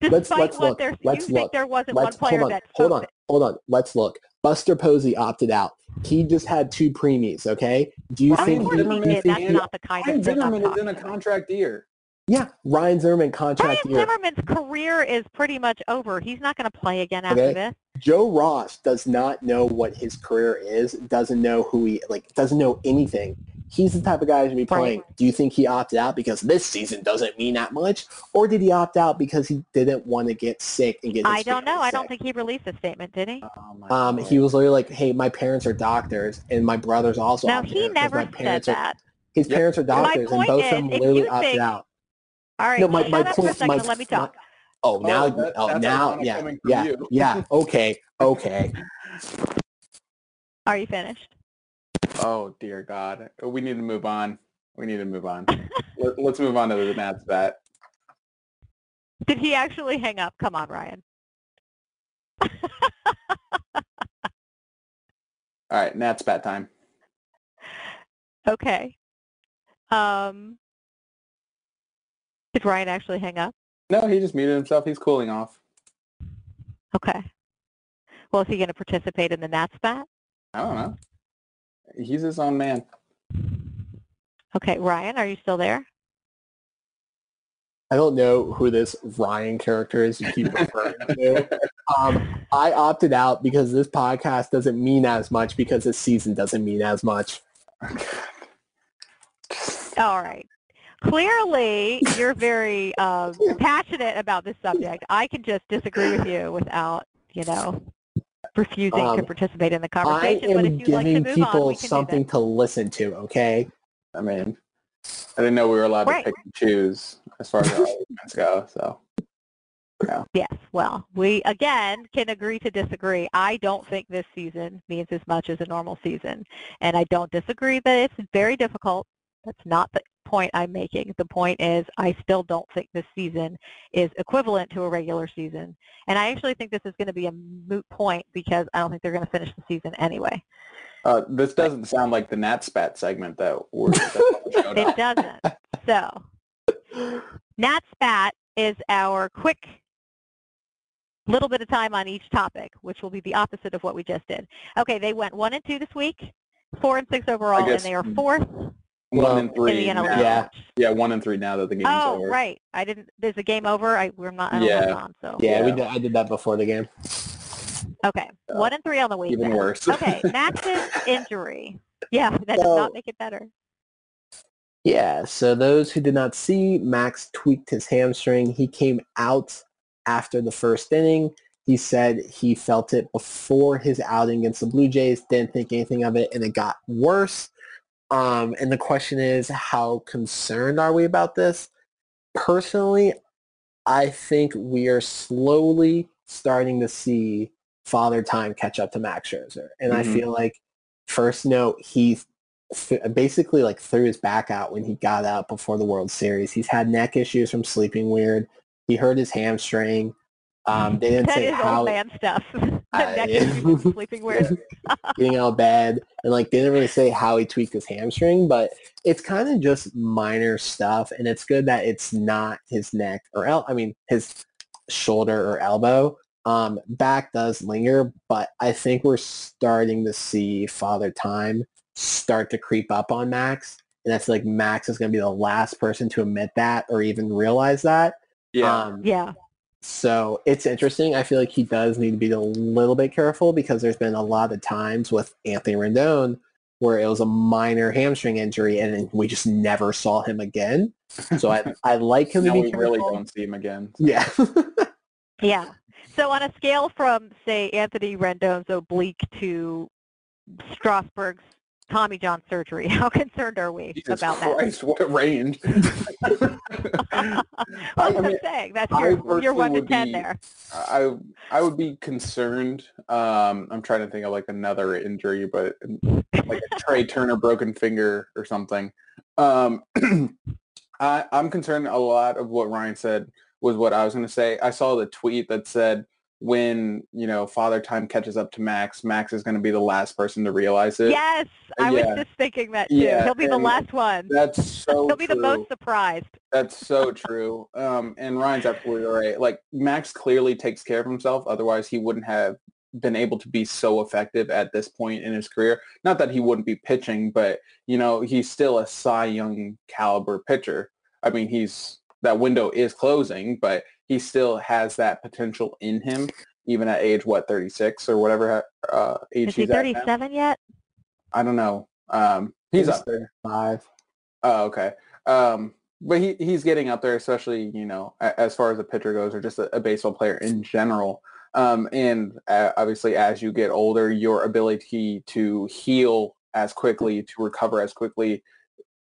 despite Let's- let's what look. there's, Let's you think look. there wasn't Let's one player hold on. that Hold on. it. Hold on. Let's look. Buster Posey opted out. He just had two preemies. Okay. Do you Ryan think? Of course He, he did. That's he- not the kind Ryan of thing I'm Zimmerman is in a contract year. Yeah, Ryan Zimmerman Brian contract year. Zimmerman's career is pretty much over. He's not going to play again after Okay. this. Joe Ross does not know what his career is. Doesn't know who he like. Doesn't know anything. He's the type of guy to be playing. Right. Do you think he opted out because this season doesn't mean that much, or did he opt out because he didn't want to get sick and get? His I don't know. family I don't think he released a statement, did he? Oh Um, God. he was literally like, "Hey, my parents are doctors, and my brother's also." No, he never my said parents are- that. His Yep. parents are My doctors, and both of them literally opted think- out. All right, No, my- shut my up for a point- second my- and let me my- talk. Oh, now, that- oh, that's now, ironic yeah, coming from yeah, you. yeah. Okay, okay. Are you finished? Oh dear God, we need to move on. We need to move on. Let, let's move on to the Nats bat. Did he actually hang up? Come on, Ryan. All right, Nats bat time. Okay. Um, did Ryan actually hang up? No, he just muted himself. He's cooling off. Okay. Well, is he going to participate in the Nats bat? I don't know. He's his own man. Okay, Ryan, are you still there? I don't know who this Ryan character is you keep referring to. Um, I opted out because this podcast doesn't mean as much because this season doesn't mean as much. All right. Clearly, you're very um, passionate about this subject. I can just disagree with you without, you know, refusing to Um, participate in the I conversation. But am if you'd like to giving move people on, something to listen to. Okay. I mean, I didn't know we were allowed Right. to pick and choose as far as our arguments go. So, that. Yes. Well, we again can agree to disagree. I don't think this season means as much as a normal season, and I don't disagree that it's very difficult. That's not the point I'm making. The point is I still don't think this season is equivalent to a regular season. And I actually think this is going to be a moot point because I don't think they're going to finish the season anyway. uh, this doesn't sound like the Nats bat segment that we're that It doesn't. So, Nat Spat is our quick little bit of time on each topic, which will be the opposite of what we just did. Okay, they went one and two this week, four and six overall, and they are fourth One and three. the now. Yeah. Yeah, one and three now that the game's Oh, over. right. I didn't. There's a game over. I we're not. I don't have it Yeah. on. So Yeah, we did, I did that before the game. okay, Uh, one and three on the week. Even then. worse. Okay, Max's injury. Yeah, that does not make it better. Yeah, so those who did not see, Max tweaked his hamstring. He came out after the first inning. He said he felt it before his outing against the Blue Jays, didn't think anything of it, and it got worse. Um, and the question is, how concerned are we about this? Personally, I think we are slowly starting to see father time catch up to Max Scherzer. And I Mhm. feel like, first note, he th- basically like threw his back out when he got out before the World Series. He's had neck issues from sleeping weird. He hurt his hamstring. Um, they didn't That say is how old man stuff. I- Next to you sleeping weird. getting out of bed and like they didn't really say how he tweaked his hamstring, but it's kind of just minor stuff and it's good that it's not his neck or el- I mean his shoulder or elbow. Um, back does linger, but I think we're starting to see Father Time start to creep up on Max. And I feel like Max is going to be the last person to admit that or even realize that. Yeah. Um, Yeah. So it's interesting. I feel like he does need to be a little bit careful because there's been a lot of times with Anthony Rendon where it was a minor hamstring injury and we just never saw him again. So I, I like him now to be we careful. really don't see him again. Yeah. Yeah. So on a scale from, say, Anthony Rendon's oblique to Strasburg's Tommy John surgery, how concerned are we Jesus about Christ, what a range. that? I I'm mean, saying that's your, your 1 to would 10 be- there. I I would be concerned. Um, I'm trying to think of like another injury, but like a Trea Turner broken finger or something. Um, I, I'm concerned. A lot of what Ryan said was what I was going to say. I saw the tweet that said when you know Father Time catches up to Max, Max is going to be the last person to realize it. Yes, I yeah. was just thinking that too. Yeah, He'll be the last one. That's so. He'll be the most surprised. That's so true. Um, and Ryan's absolutely right. Like Max clearly takes care of himself. Otherwise, he wouldn't have been able to be so effective at this point in his career. Not that he wouldn't be pitching, but you know, he's still a Cy Young caliber pitcher. I mean, he's that window is closing, but he still has that potential in him, even at age what 36 or whatever uh, age Is he he's at 37 yet? I don't know. Um, he's up there. Five. Oh, okay. Um, but he, he's getting up there, especially, you know, as far as a pitcher goes or just a, a baseball player in general. Um, and uh, obviously, as you get older, your ability to heal as quickly, to recover as quickly,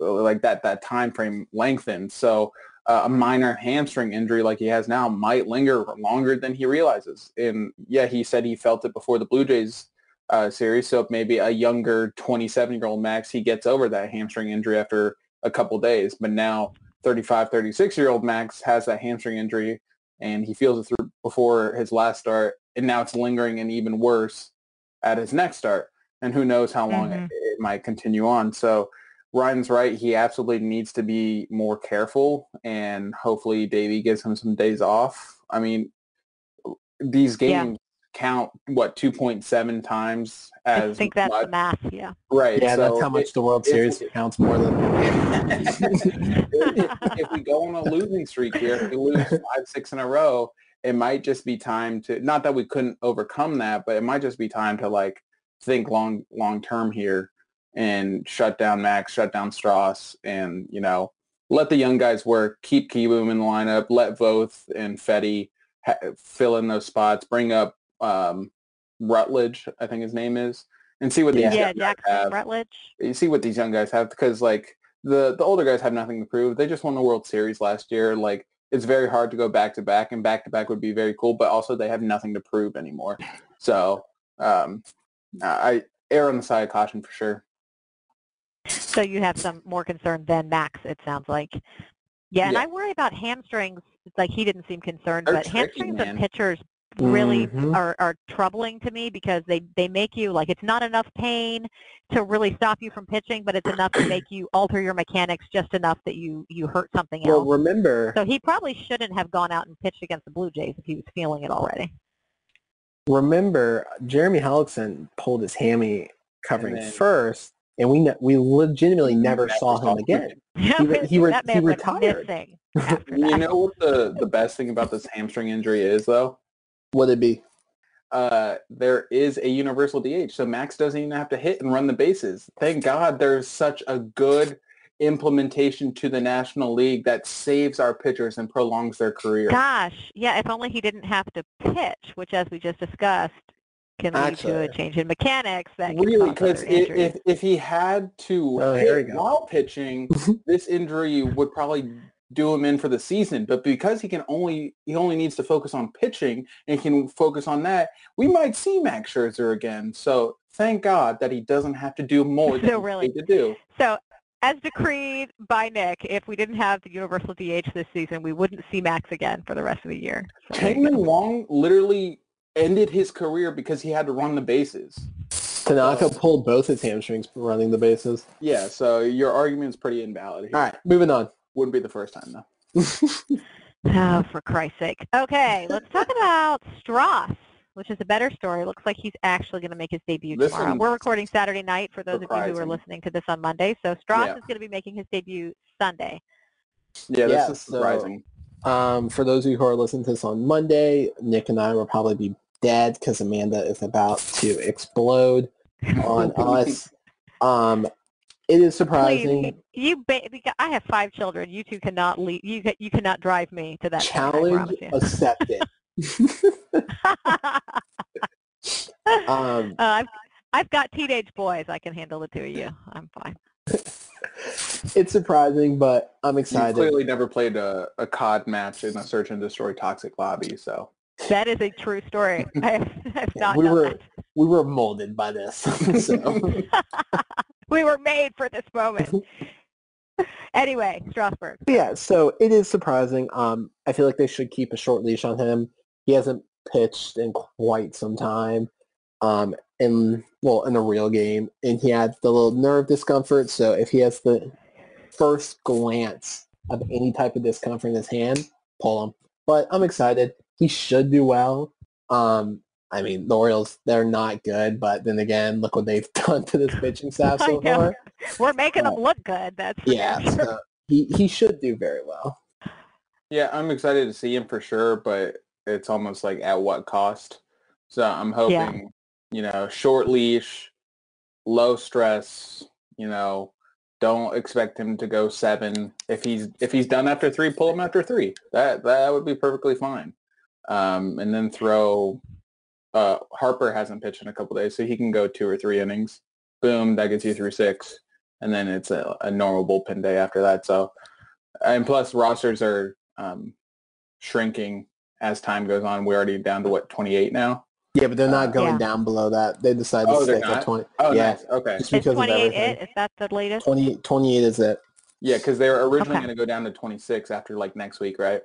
uh, like that, that time frame lengthens. So a minor hamstring injury like he has now might linger longer than he realizes. And yeah, he said he felt it before the Blue Jays uh, series. So maybe a younger 27-year-old Max, he gets over that hamstring injury after a couple days. But now 35, 36-year-old Max has that hamstring injury and he feels it through before his last start. And now it's lingering and even worse at his next start. And who knows how long Mhm. it, it might continue on. So Ryan's right. He absolutely needs to be more careful and hopefully Davey gives him some days off. I mean, these Yeah. games count, what, 2.7 times as. I think that's much? the math, yeah. Right. Yeah, that's how much it- the World if- Series counts more than. if, if we go on a losing streak here, if we lose five, six in a row, it might just be time to not that we couldn't overcome that, but it might just be time to like think long long term here and shut down Max, shut down Strauss, and you know let the young guys work. Keep Kieboom in the lineup. Let Voth and Fedde ha- fill in those spots. Bring up um, Rutledge, I think his name is, and see what these Yeah, young guys Jackson have Rutledge. you see what these young guys have because like the the older guys have nothing to prove. They just won the World Series last year. Like it's very hard to go back to back, and back to back would be very cool. But also they have nothing to prove anymore. So um, I err on the side of caution for sure. So you have some more concern than Max, it sounds like. Yeah, and Yeah. I worry about hamstrings. It's like he didn't seem concerned, They're but tricky, hamstrings man. of pitchers really Mhm. are, are troubling to me because they, they make you like it's not enough pain to really stop you from pitching, but it's enough to make you alter your mechanics just enough that you you hurt something Well, else. Well, remember, So he probably shouldn't have gone out and pitched against the Blue Jays if he was feeling it already. remember, Jeremy Hellickson pulled his hammy covering then- first, and we ne- we legitimately never, Never saw saw him him again. Yeah, re- he re- he retired. You know what the the best thing about this hamstring injury is though? Would it be? uh, there is a universal DH, so Max doesn't even have to hit and run the bases. Thank God there's such a good implementation to the National League that saves our pitchers and prolongs their career. Gosh, yeah, if only he didn't have to pitch, which as we just discussed can lead to a change in mechanics that Really, cause because other injuries. if, if he had to Oh, hit while pitching, this injury would probably do him in for the season. But because he can only he only needs to focus on pitching and can focus on that, we might see Max Scherzer again. So thank God that he doesn't have to do more than So really- paid to do. so as decreed by Nick, if we didn't have the universal DH this season, we wouldn't see Max again for the rest of the year. So there you Chien-Ming go. Wang literally ended his career because he had to run the bases. Tanaka pulled both his hamstrings running the bases. Yeah, so your argument is pretty invalid here. All right, moving on. Wouldn't be the first time though. Oh, for Christ's sake. Okay, let's talk about Strauss, which is a better story. Looks like he's actually going to make his debut This tomorrow. We're recording Saturday night for those of you who are listening to this on Monday. So Strauss Yeah. is going to be making his debut Sunday. Yeah, this Yeah, is so- surprising. Um, for those of you who are listening to this on Monday, Nick and I will probably be dead because Amanda is about to explode on us. Um, it is surprising. Please, you ba- because I have five children. You two cannot leave. You you cannot drive me to that point, I Challenge promise you. accepted. um, Uh, I've I've got teenage boys. I can handle the two of you. I'm fine. it's surprising, but I'm You excited. clearly never played a, a COD match in a search and destroy toxic lobby, so That is a true story. I have, I have Yeah, not we were that. we were molded by this. so. we were made for this moment. anyway, Strasburg. Yeah, so it is surprising. Um, I feel like they should keep a short leash on him. He hasn't pitched in quite some time. Um, in well, in a real game, and he had the little nerve discomfort. So if he has the first glance of any type of discomfort in his hand, pull him. But I'm excited. He should do well. Um, I mean, the Orioles, they're not good, but then again, look what they've done to this pitching staff so far. We're making them Uh, look good. That's for Yeah, sure. so he, he should do very well. yeah, I'm excited to see him for sure, but it's almost like at what cost? So I'm hoping, Yeah. you know, short leash, low stress, you know, don't expect him to go seven. If he's if he's done after three, pull him after three. That that would be perfectly fine. Um, and then throw uh, Harper hasn't pitched in a couple days, so he can go two or three innings. Boom, that gets you through six, and then it's a, a normal bullpen day after that. So, and plus rosters are um, shrinking as time goes on. We're already down to what 28 now. Yeah, but they're not Uh, going Yeah. down below that. They decided Oh, to stick not? at 20. Oh, yeah, nice. Okay. just Is because of 28 everything. it? Is that the latest? 20, 28 is it. Yeah, because they were originally Okay. going to go down to 26 after like next week, right?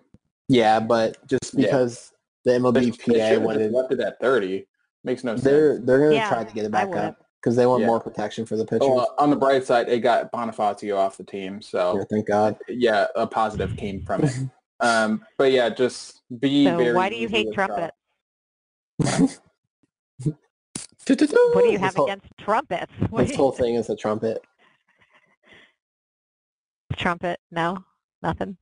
Yeah, but just Yeah. because the MLBPA MLB they PA should wanted, just left it at 30. Makes no sense. they're sense. they're going to Yeah, try to get it back up because they want Yeah. more protection for the pitchers. Oh, uh, on the bright side, it got Bonifacio off the team, so Yeah, thank God. yeah, a positive came from it. um, but yeah, just be So very. why do you hate trumpets? What What do you have whole, against trumpets? What This whole thing is a trumpet. trumpet? No, nothing.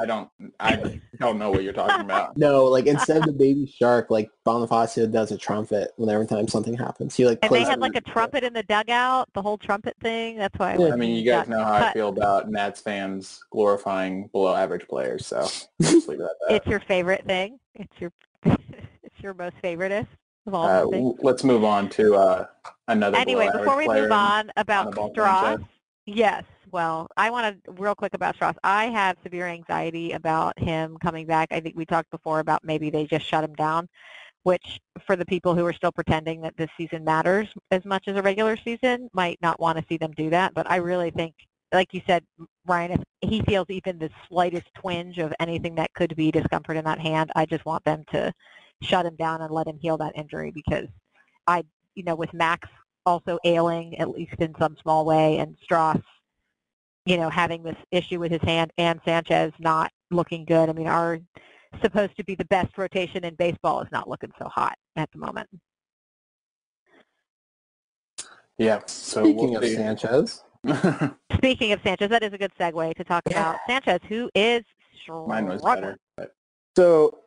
I don't. I don't know what you're talking about. No, like instead of the baby shark, like Bonifacio does a trumpet when every time something happens. He like And they had like a trumpet in the dugout, the whole trumpet thing. That's why. Yeah. I mean, you guys know how I feel about Nats fans glorifying below average players, so just leave it at. It's your favorite thing. It's your it's your most favoriteest of all Uh, things. w- let's move on to uh, another. Anyway, before we move on about a Strauss, yes. Well, I want to real quick about Strauss. I have severe anxiety about him coming back. I think we talked before about maybe they just shut him down, which for the people who are still pretending that this season matters as much as a regular season might not want to see them do that. But I really think, like you said, Ryan, if he feels even the slightest twinge of anything that could be discomfort in that hand, I just want them to shut him down and let him heal that injury because I, you know, with Max also ailing, at least in some small way, and Strauss, you know, having this issue with his hand and Sanchez not looking good. I mean, our supposed to be the best rotation in baseball is not looking so hot at the moment. Yeah. So Speaking we'll of see. Sanchez, Speaking of Sanchez, that is a good segue to talk about Sanchez, who is Mine was better. But So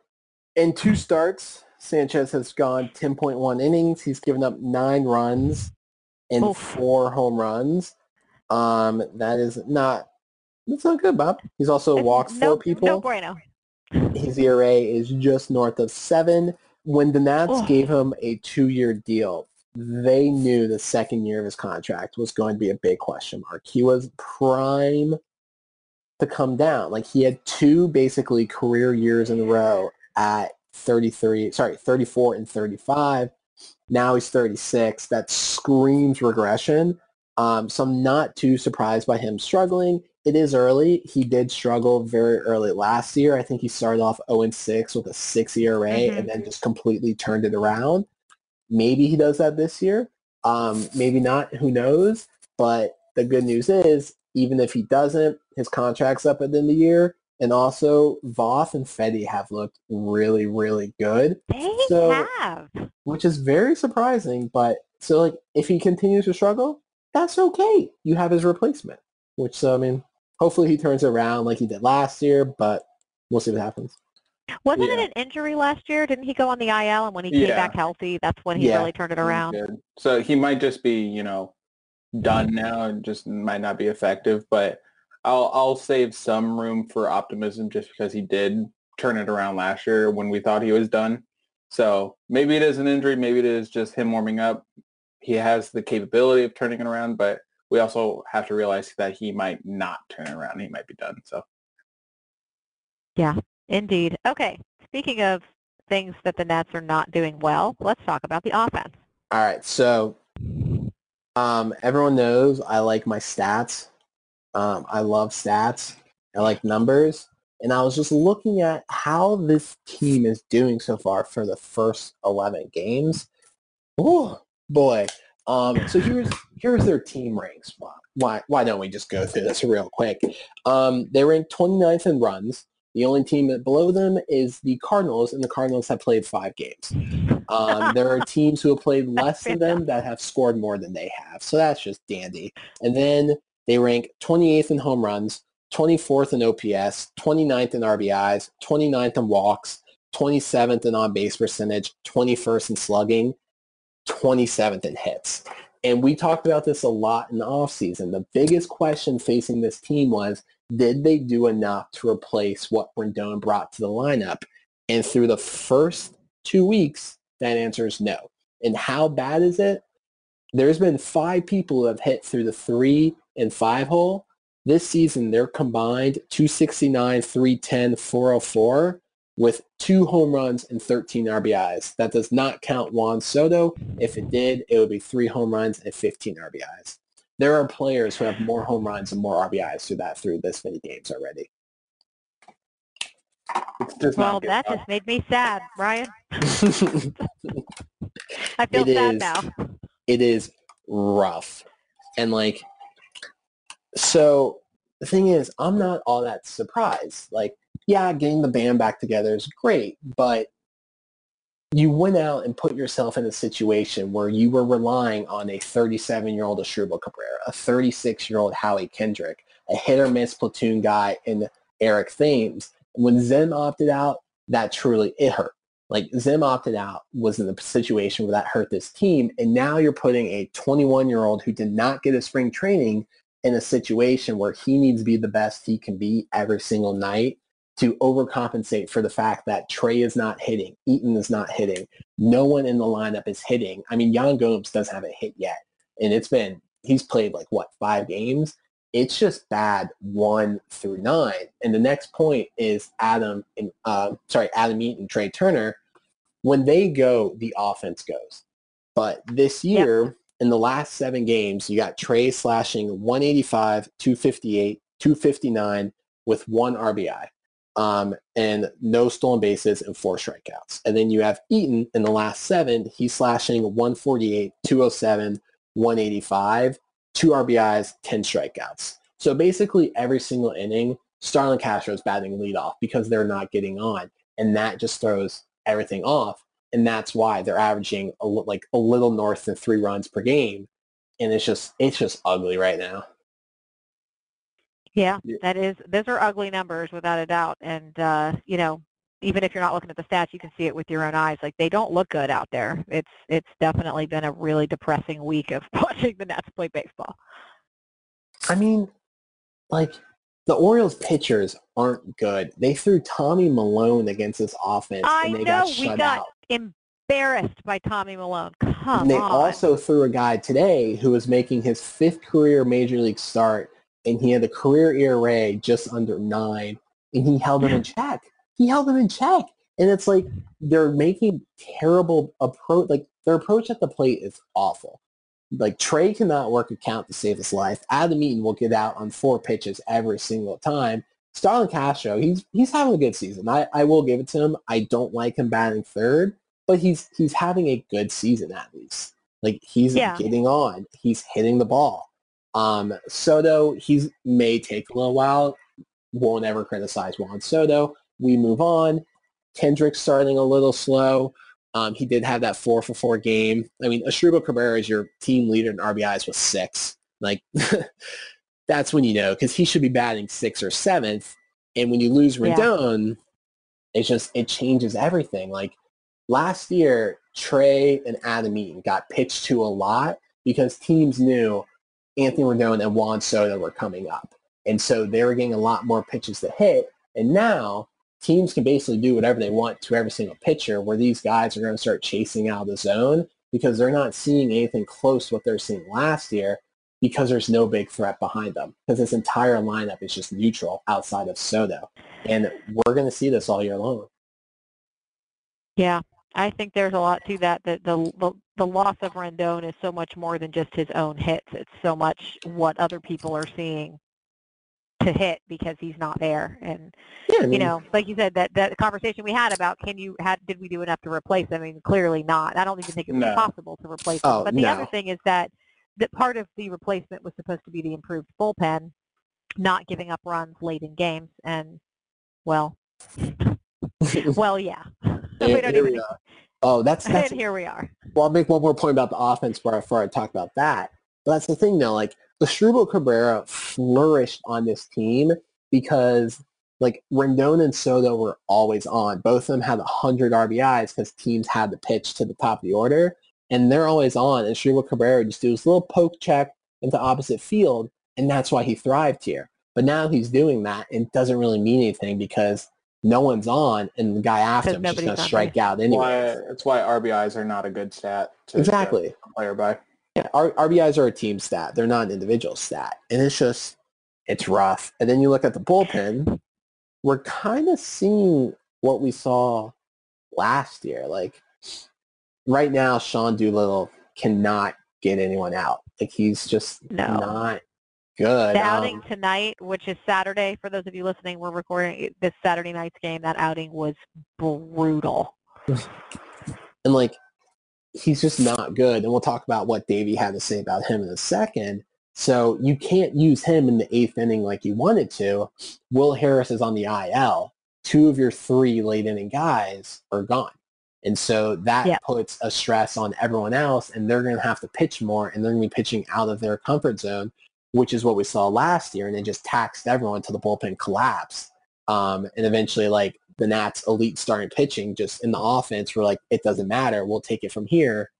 in two starts, Sanchez has gone 10.1 innings. He's given up nine runs and Oof. four home runs. Um, that is not that's not good, Bob. He's also It's walked no, four people. No bueno. His ERA is just north of seven. When the Nats Oh. gave him a two-year deal, they knew the second year of his contract was going to be a big question mark. He was prime to come down. Like he had two basically career years in a row at 33, sorry, 34 and 35. Now he's 36. That screams regression. Um, so I'm not too surprised by him struggling. It is early. He did struggle very early last year. I think he started off 0-6 with a 6 ERA Mhm. and then just completely turned it around. Maybe he does that this year. Um, maybe not. Who knows? But the good news is, even if he doesn't, his contract's up at the end of the year. And also, Voth and Fedde have looked really, really good, They So- have. which is very surprising. But so, like, if he continues to struggle, that's okay. You have his replacement, which, so, I mean, hopefully he turns around like he did last year, but we'll see what happens. Wasn't Yeah. it an injury last year? Didn't he go on the IL and when he came Yeah. back healthy, that's when he Yeah. really turned it around? So he might just be, you know, done now and just might not be effective. But I'll I'll save some room for optimism just because he did turn it around last year when we thought he was done. So maybe it is an injury, maybe it is just him warming up. He has the capability of turning it around, but we also have to realize that he might not turn it around. He might be done. So Yeah, Indeed. Okay. Speaking of things that the Nats are not doing well, let's talk about the offense. All right, so um, everyone knows I like my stats. Um, I love stats. I like numbers. And I was just looking at how this team is doing so far for the first 11 games. Oh, boy. Um, so here's here's their team ranks. Why, why, why don't we just go through this real quick? Um, they rank 29th in runs. The only team that below them is the Cardinals, and the Cardinals have played five games. Um, there are teams who have played less than them that have scored more than they have. So that's just dandy. And then they rank 28th in home runs, 24th in OPS, 29th in RBIs, 29th in walks, 27th in on-base percentage, 21st in slugging, 27th in hits. And we talked about this a lot in the offseason. The biggest question facing this team was, did they do enough to replace what Rendon brought to the lineup? And through the first two weeks, that answer is no. And how bad is it? There's been five people who have hit through the three and five hole. This season, they're combined 269, 310, 404 with two home runs and 13 RBIs. That does not count Juan Soto. If it did, it would be three home runs and 15 RBIs. There are players who have more home runs and more RBIs through that through this many games already. Well, that just made me sad, Ryan. I feel It sad is. now. it is rough. And like, so the thing is, I'm not all that surprised. Like, yeah, getting the band back together is great, but you went out and put yourself in a situation where you were relying on a 37-year-old Asdrubal Cabrera, a 36-year-old Howie Kendrick, a hit-or-miss platoon guy in Eric Thames. When Zim opted out, that truly, it hurt. Like Zim opted out was in a situation where that hurt this team. And now you're putting a 21 year old who did not get a spring training in a situation where he needs to be the best he can be every single night to overcompensate for the fact that Trea is not hitting, Eaton is not hitting, no one in the lineup is hitting. I mean, Yan Gomes doesn't have a hit yet. And it's been, he's played like what, five games? It's just bad one through nine. And the next point is Adam and uh, sorry, Adam Eaton, Trea Turner. When they go, the offense goes. But this year, in the last seven games, you got Trea slashing 185, 258, 259 with one RBI um, and no stolen bases and four strikeouts. And then you have Eaton in the last seven. He's slashing 148, 207, 185, two RBIs, 10 strikeouts. So basically every single inning, Starlin Castro is batting leadoff because they're not getting on. And that just throws everything off. And that's why they're averaging a, like a little north of three runs per game. And it's just, it's just ugly right now. Yeah, Yeah. that is. Those are ugly numbers without a doubt. And uh, you know, even if you're not looking at the stats, you can see it with your own eyes. Like they don't look good out there. It's it's definitely been a really depressing week of watching the Nats play baseball. I mean, like the Orioles pitchers aren't good. They threw Tommy Milone against this offense I and they know got we shut got out. embarrassed by Tommy Milone. Come And they on. also threw a guy today who was making his fifth career major league start and he had a career ERA just under nine and he held him in check. He held him in check. And it's like they're making terrible approach like their approach at the plate is awful. like Trea cannot work a count to save his life. Adam Eaton will get out on four pitches every single time. Starlin Castro, he's he's having a good season. I, I will give it to him. I don't like him batting third, but he's he's having a good season at least. Like he's Yeah. getting on. He's hitting the ball. Um, Soto, he may take a little while. Won't ever criticize Juan Soto. We move on. Kendrick's starting a little slow. Um, he did have that four for four game. I mean, Asdrubal Cabrera is your team leader in RBIs with six. Like that's when you know because he should be batting sixth or seventh. And when you lose Yeah. Rendon, it's just it changes everything. Like last year, Trea and Adam Eaton got pitched to a lot because teams knew Anthony Rendon and Juan Soto were coming up. And so they were getting a lot more pitches to hit. And now teams can basically do whatever they want to every single pitcher where these guys are going to start chasing out of the zone because they're not seeing anything close to what they're seeing last year because there's no big threat behind them because this entire lineup is just neutral outside of Soto. And we're going to see this all year long. Yeah, I think there's a lot to that. That the, the the loss of Rendon is so much more than just his own hits. It's so much what other people are seeing to hit because he's not there. And Yeah, I you know, like you said, that that conversation we had about can you had did we do enough to replace him? I mean, clearly not. I don't even think it was No. possible to replace him. Oh, but the other thing is that that part of the replacement was supposed to be the improved bullpen, not giving up runs late in games, and well, well, yeah. And don't here even. we are. Oh, that's that's and here we are. Well, I'll make one more point about the offense before, I talk about that. But that's the thing, though. Like, Asdrubal Cabrera flourished on this team because, like, Rendon and Soto were always on. Both of them had 100 RBIs because teams had the pitch to the top of the order, and they're always on. And Asdrubal Cabrera just do his little poke check into opposite field, and that's why he thrived here. But now he's doing that, and it doesn't really mean anything because no one's on, and the guy after him is just going to on strike out anyway. that's why RBIs are not a good stat to Exactly. player by. Yeah, R- RBIs are a team stat. They're not an individual stat. And it's just, it's rough. And then you look at the bullpen, we're kind of seeing what we saw last year. Like, right now, Sean Doolittle cannot get anyone out. Like, he's just No. not good. The outing Um, tonight, which is Saturday, for those of you listening, we're recording this Saturday night's game. That outing was brutal. and like he's just not good. And we'll talk about what Davey had to say about him in a second. So you can't use him in the eighth inning like you wanted to. Will Harris is on the IL. Two of your three late inning guys are gone. And so that Yep. puts a stress on everyone else and they're going to have to pitch more and they're going to be pitching out of their comfort zone, which is what we saw last year. And it just taxed everyone until the bullpen collapsed. Um, and eventually like the Nats elite starting pitching just in the offense were like, it doesn't matter. We'll take it from here.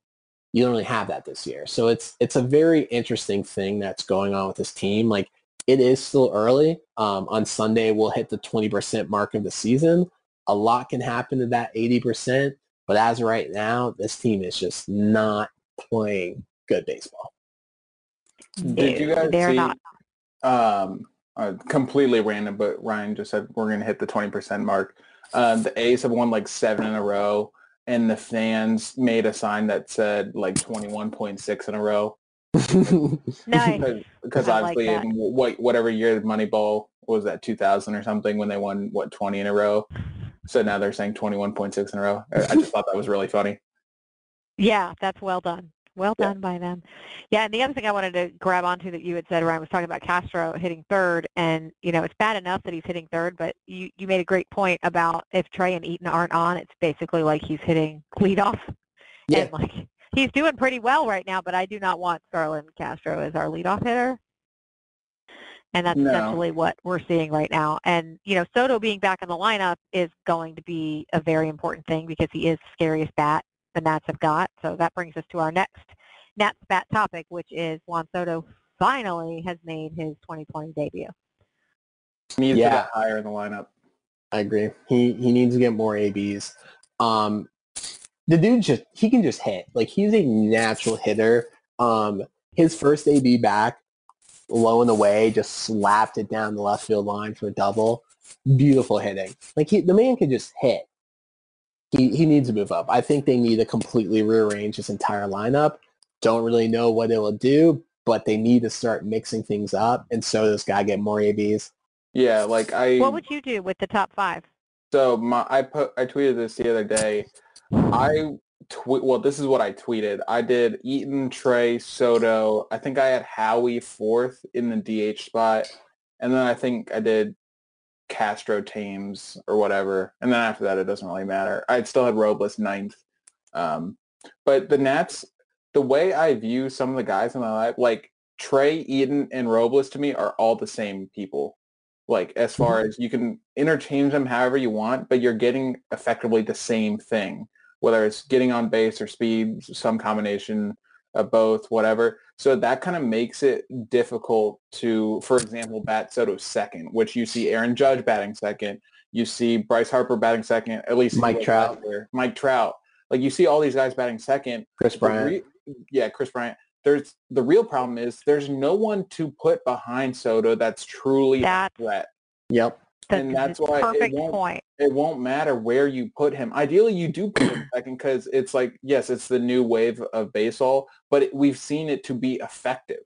You don't really have that this year. So it's it's a very interesting thing that's going on with this team. Like it is still early. Um, on Sunday, we'll hit the 20% mark of the season. A lot can happen to that 80%. But as of right now, this team is just not playing good baseball. Did you guys they're see? not. Um, uh, completely random, but Ryan just said we're gonna hit the twenty percent mark. Um, the A's have won like seven in a row, and the fans made a sign that said like twenty one point six in a row. Nice. Because like obviously, that. in what whatever year the Moneyball was that two thousand or something when they won what twenty in a row. So now they're saying twenty one point six in a row. I just thought that was really funny. Yeah, that's well done. Well Yeah. done by them. Yeah, and the other thing I wanted to grab onto that you had said, Ryan, was talking about Castro hitting third, and you know it's bad enough that he's hitting third, but you you made a great point about if Trea and Eaton aren't on, it's basically like he's hitting leadoff, Yeah. and like he's doing pretty well right now. But I do not want Starlin Castro as our leadoff hitter, and that's No. essentially what we're seeing right now. And you know Soto being back in the lineup is going to be a very important thing because he is the scariest bat the Nats have got. So that brings us to our next Nats bat topic, which is Juan Soto finally has made his 2020 debut. Needs Yeah. to get higher in the lineup. I agree. He he needs to get more ABs. Um, the dude just he can just hit. Like he's a natural hitter. Um, his first AB back, low and away, just slapped it down the left field line for a double. Beautiful hitting. Like he, the man can just hit. He he needs to move up. I think they need to completely rearrange his entire lineup. don't really know what it'll do, but they need to start mixing things up, and so this guy get more ABs. Yeah, like I. What would you do with the top five? So my I put I tweeted this the other day. I tweet well. This is what I tweeted. I did Eaton, Trea, Soto. I think I had Howie fourth in the DH spot, and then I think I did Castro, Thames, or whatever. And then after that, it doesn't really matter. I still had Robles ninth. Um, but the Nats, the way I view some of the guys in my life, like Trea, Eaton, and Robles to me are all the same people. Like as far as you can interchange them however you want, but you're getting effectively the same thing, whether it's getting on base or speed, some combination of both, whatever. So that kind of makes it difficult to, for example, bat Soto second, which you see Aaron Judge batting second. You see Bryce Harper batting second, at least Mike Trout. there. Mike Trout. Like you see all these guys batting second. Kris Bryant. re- yeah, Kris Bryant. There's the real problem is there's no one to put behind Soto that's truly a threat. Yep. The And that's why it won't- point. It won't matter where you put him. Ideally, you do put him second because it's like yes, it's the new wave of baseball, but it, we've seen it to be effective.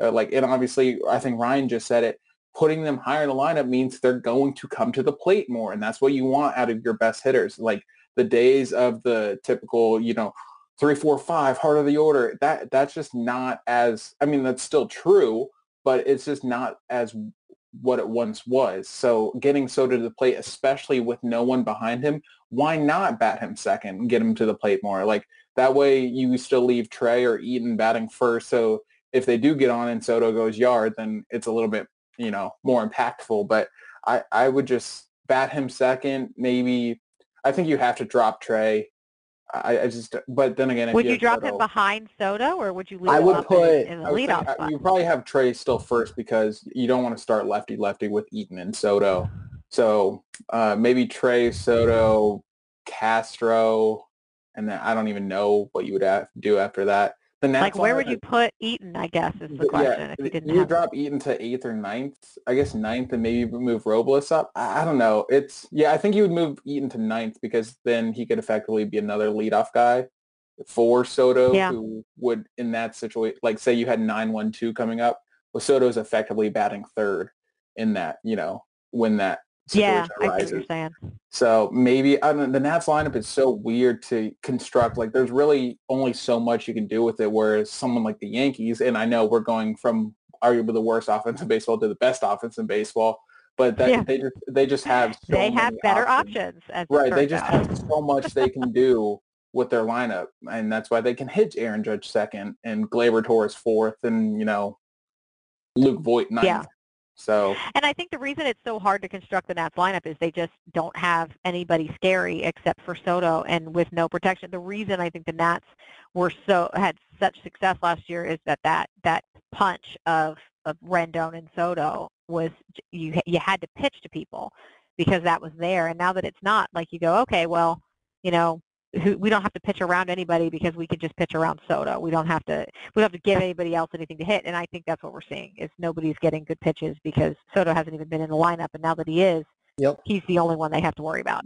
Uh, like and obviously, I think Ryan just said it. Putting them higher in the lineup means they're going to come to the plate more, and that's what you want out of your best hitters. Like the days of the typical, you know, three, four, five, heart of the order. That that's just not as. I mean, that's still true, but it's just not as what it once was. So getting Soto to the plate, especially with no one behind him, why not bat him second and get him to the plate more? Like that way you still leave Trea or Eaton batting first. So if they do get on and Soto goes yard, then it's a little bit, you know, more impactful. But I, I would just bat him second. Maybe I think you have to drop Trea. I, I just, but then again, if Would you you drop Soto- him behind Soto, or would you leave I him would up put- in, in the I would think, leadoff spot? You probably have Trea still first because you don't want to start lefty lefty with Eaton and Soto. So uh, maybe Trea, Soto, Castro, and then I don't even know what you would have do after that. Like, where would you put Eaton? I guess is the question. Yeah, you you drop Eaton to eighth or ninth. I guess ninth, and maybe move Robles up. I, I don't know. It's yeah. I think you would move Eaton to ninth because then he could effectively be another leadoff guy for Soto, Yeah. who would in that situation, like say you had nine one two coming up. Well, Soto's effectively batting third in that. You know when that yeah, I see what you're saying. So maybe I don't the Nats lineup is so weird to construct. Like there's really only so much you can do with it. Whereas someone like the Yankees, and I know we're going from arguably the worst offense in baseball to the best offense in baseball, but that Yeah. they just they just have so they have better options. options. Right. They just out. have so much they can do with their lineup, and that's why they can hit Aaron Judge second and Gleyber Torres fourth, and you know Luke Voit ninth. Yeah. So And I think the reason it's so hard to construct the Nats lineup is they just don't have anybody scary except for Soto and with no protection. The reason I think the Nats were so had such success last year is that that, that punch of, of Rendon and Soto was you you had to pitch to people because that was there. And now that it's not, like you go, okay, well, you know, who, we don't have to pitch around anybody because we can just pitch around Soto. We don't have to we don't have to give anybody else anything to hit. And I think that's what we're seeing is nobody's getting good pitches because Soto hasn't even been in the lineup. And now that he is, Yep. he's the only one they have to worry about.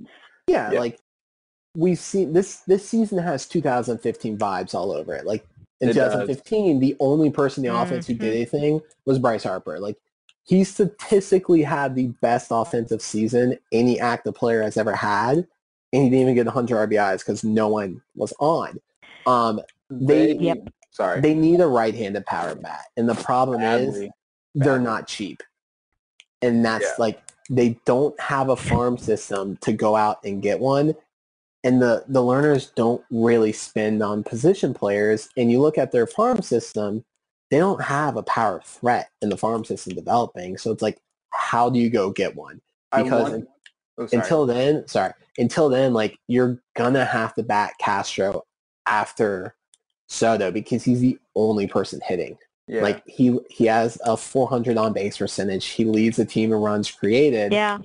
Yeah, Yeah. like we've seen this this season has 2015 vibes all over it. Like in It does. 2015, the only person in the offense who did Mhm. anything was Bryce Harper. Like he statistically had the best offensive season any active player has ever had, and he didn't even get 100 RBIs because no one was on. Um, they Yep. sorry. they need a right-handed power bat, and the problem is Badly. they're Badly. not cheap. And that's Yeah. like they don't have a farm system to go out and get one. And the, the Lerners don't really spend on position players. And you look at their farm system, they don't have a power threat in the farm system developing. So it's like, how do you go get one? Because oh, sorry. until then, sorry, until then, like you're gonna have to bat Castro after Soto because he's the only person hitting. yeah. Like he he has a 400 on base percentage. He leads the team in runs created. Yeah.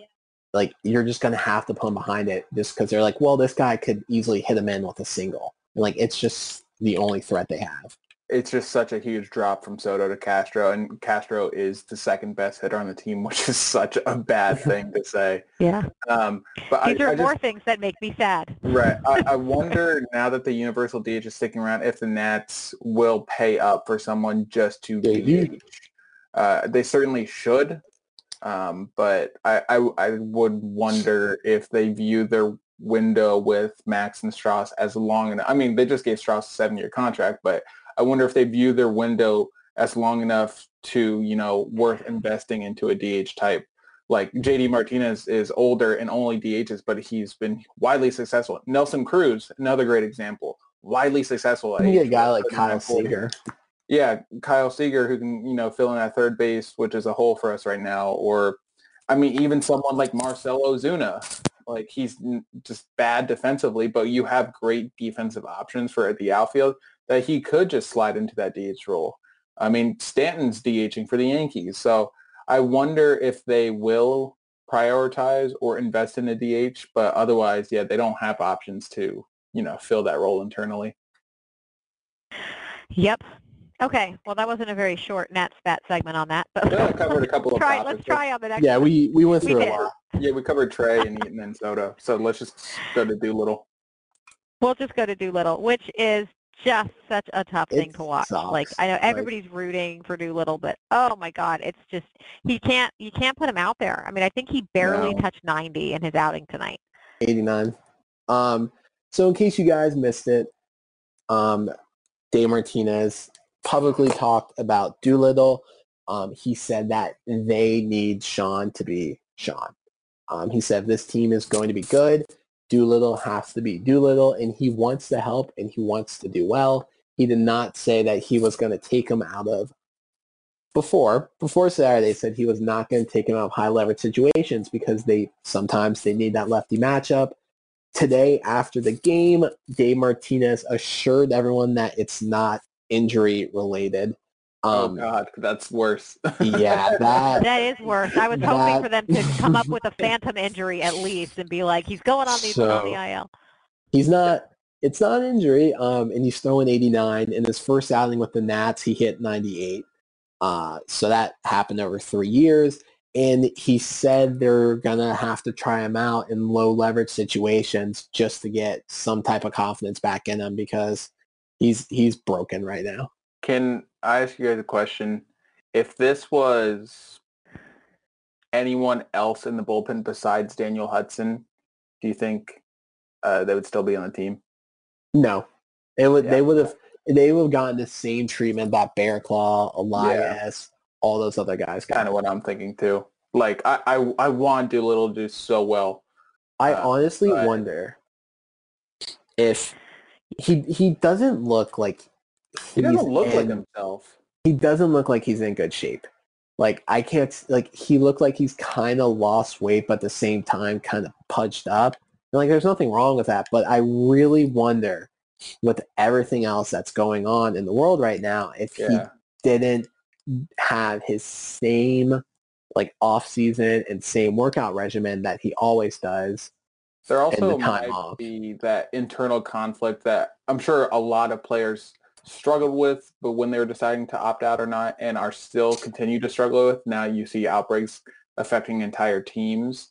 Like you're just gonna have to put him behind it just because they're like, well, this guy could easily hit him in with a single. And like it's just the only threat they have. It's just such a huge drop from Soto to Castro, and Castro is the second best hitter on the team, which is such a bad thing to say. Yeah. Um, but These I, are I just, more things that make me sad. Right. I, I wonder now that the universal DH is sticking around if the Nats will pay up for someone just to They do. DH. Uh, they certainly should, um, but I, I I would wonder if they view their window with Max and Strauss as long enough. I mean, they just gave Strauss a seven-year contract, but I wonder if they view their window as long enough to you know worth investing into a DH type like JD Martinez is older and only DHs, but he's been widely successful. Nelson Cruz, another great example, widely successful. at a guy like 39, Kyle 40. Seager. Yeah, Kyle Seager, who can you know fill in at third base, which is a hole for us right now. Or, I mean, even someone like Marcell Ozuna, like he's just bad defensively, but you have great defensive options for at the outfield that he could just slide into that DH role. I mean, Stanton's DHing for the Yankees, so I wonder if they will prioritize or invest in a DH, but otherwise, yeah, they don't have options to, you know, fill that role internally. Yep. Okay. Well, that wasn't a very short Nat spat segment on that, but Yeah, I covered a couple of try. topics. Let's try on the next. Yeah, we we went We through a lot. Yeah, we covered Trea and Eaton and Soto. So let's just go to Doolittle. We'll just go to Doolittle, which is just such a tough thing to watch. Like. I know Like- everybody's rooting for Doolittle, but oh my God, it's just he can't you can't put him out there. I mean, I think he barely No. touched 90 in his outing tonight. 89. Um, so in case you guys missed it, um, Dave Martinez publicly talked about Doolittle. Um, he said that they need Sean to be Sean. Um, he said this team is going to be good. Doolittle has to be Doolittle, and he wants to help and he wants to do well. He did not say that he was going to take him out of before before Saturday said he was not going to take him out of high leverage situations because they sometimes they need that lefty matchup. Today after the game, Dave Martinez assured everyone that it's not injury related. Oh Um, God, that's worse. yeah, that That is worse. I was hoping for them to come up with a phantom injury at least and be like, he's going on the, on the IL. he's not it's not an injury um and he's throwing 89 in his first outing with the nats he hit 98 uh so that happened over three years and he said they're gonna have to try him out in low leverage situations just to get some type of confidence back in him because he's he's broken right now Can I ask you guys a question? If this was anyone else in the bullpen besides Daniel Hudson, do you think uh, they would still be on the team? no it would Yeah. they would have they would have gotten the same treatment that Barraclough elias all those other guys Kind of what I'm thinking too. Like I, I, I want Doolittle to do so well. I Uh, honestly but- wonder if he he doesn't look like He doesn't look like himself. He doesn't look like he's in good shape. Like I can't like he looked like he's kind of lost weight, but at the same time kind of pudged up. And, like there's nothing wrong with that, but I really wonder with everything else that's going on in the world right now if Yeah. he didn't have his same like off season and same workout regimen that he always does. There the also time might off. be that internal conflict that I'm sure a lot of players struggled with, but when they were deciding to opt out or not, and are still continue to struggle with. Now you see outbreaks affecting entire teams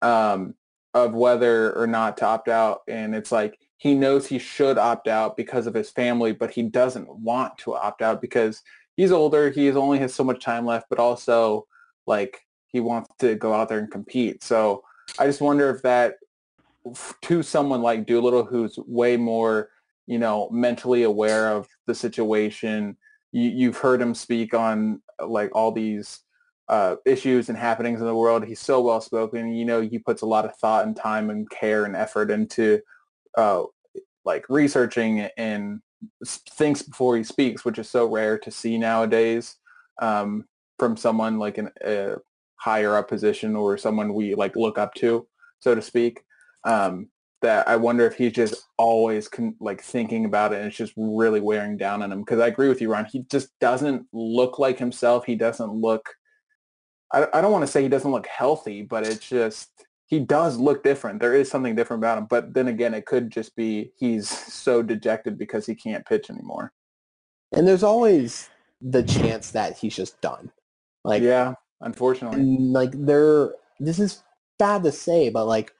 um, of whether or not to opt out, and it's like he knows he should opt out because of his family, but he doesn't want to opt out because he's older. He only has so much time left, but also like he wants to go out there and compete. So I just wonder if that to someone like Doolittle, who's way more, you know, mentally aware of the situation. You, you've heard him speak on uh, like all these uh, issues and happenings in the world. He's so well spoken. You know, he puts a lot of thought and time and care and effort into uh, like researching and thinks before he speaks, which is so rare to see nowadays um, from someone like in a higher up position or someone we like look up to, so to speak um, that I wonder if he's just always con- like thinking about it and it's just really wearing down on him. Because I agree with you, Ron. He just doesn't look like himself. He doesn't look. I, I don't want to say he doesn't look healthy, but it's just he does look different. There is something different about him. But then again, it could just be he's so dejected because he can't pitch anymore. And there's always the chance that he's just done. Like yeah, unfortunately. like they're this is bad to say, but like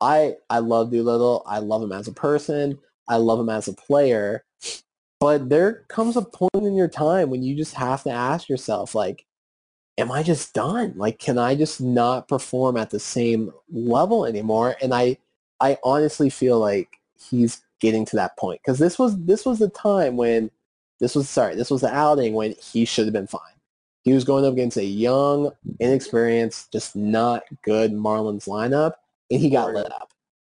I I love Doolittle. I love him as a person. I love him as a player. But there comes a point in your time when you just have to ask yourself, like, am I just done? Like, can I just not perform at the same level anymore? And I I honestly feel like he's getting to that point because this was this was the time when this was sorry this was the outing when he should have been fine. He was going up against a young, inexperienced, just not good Marlins lineup, and he got lit up.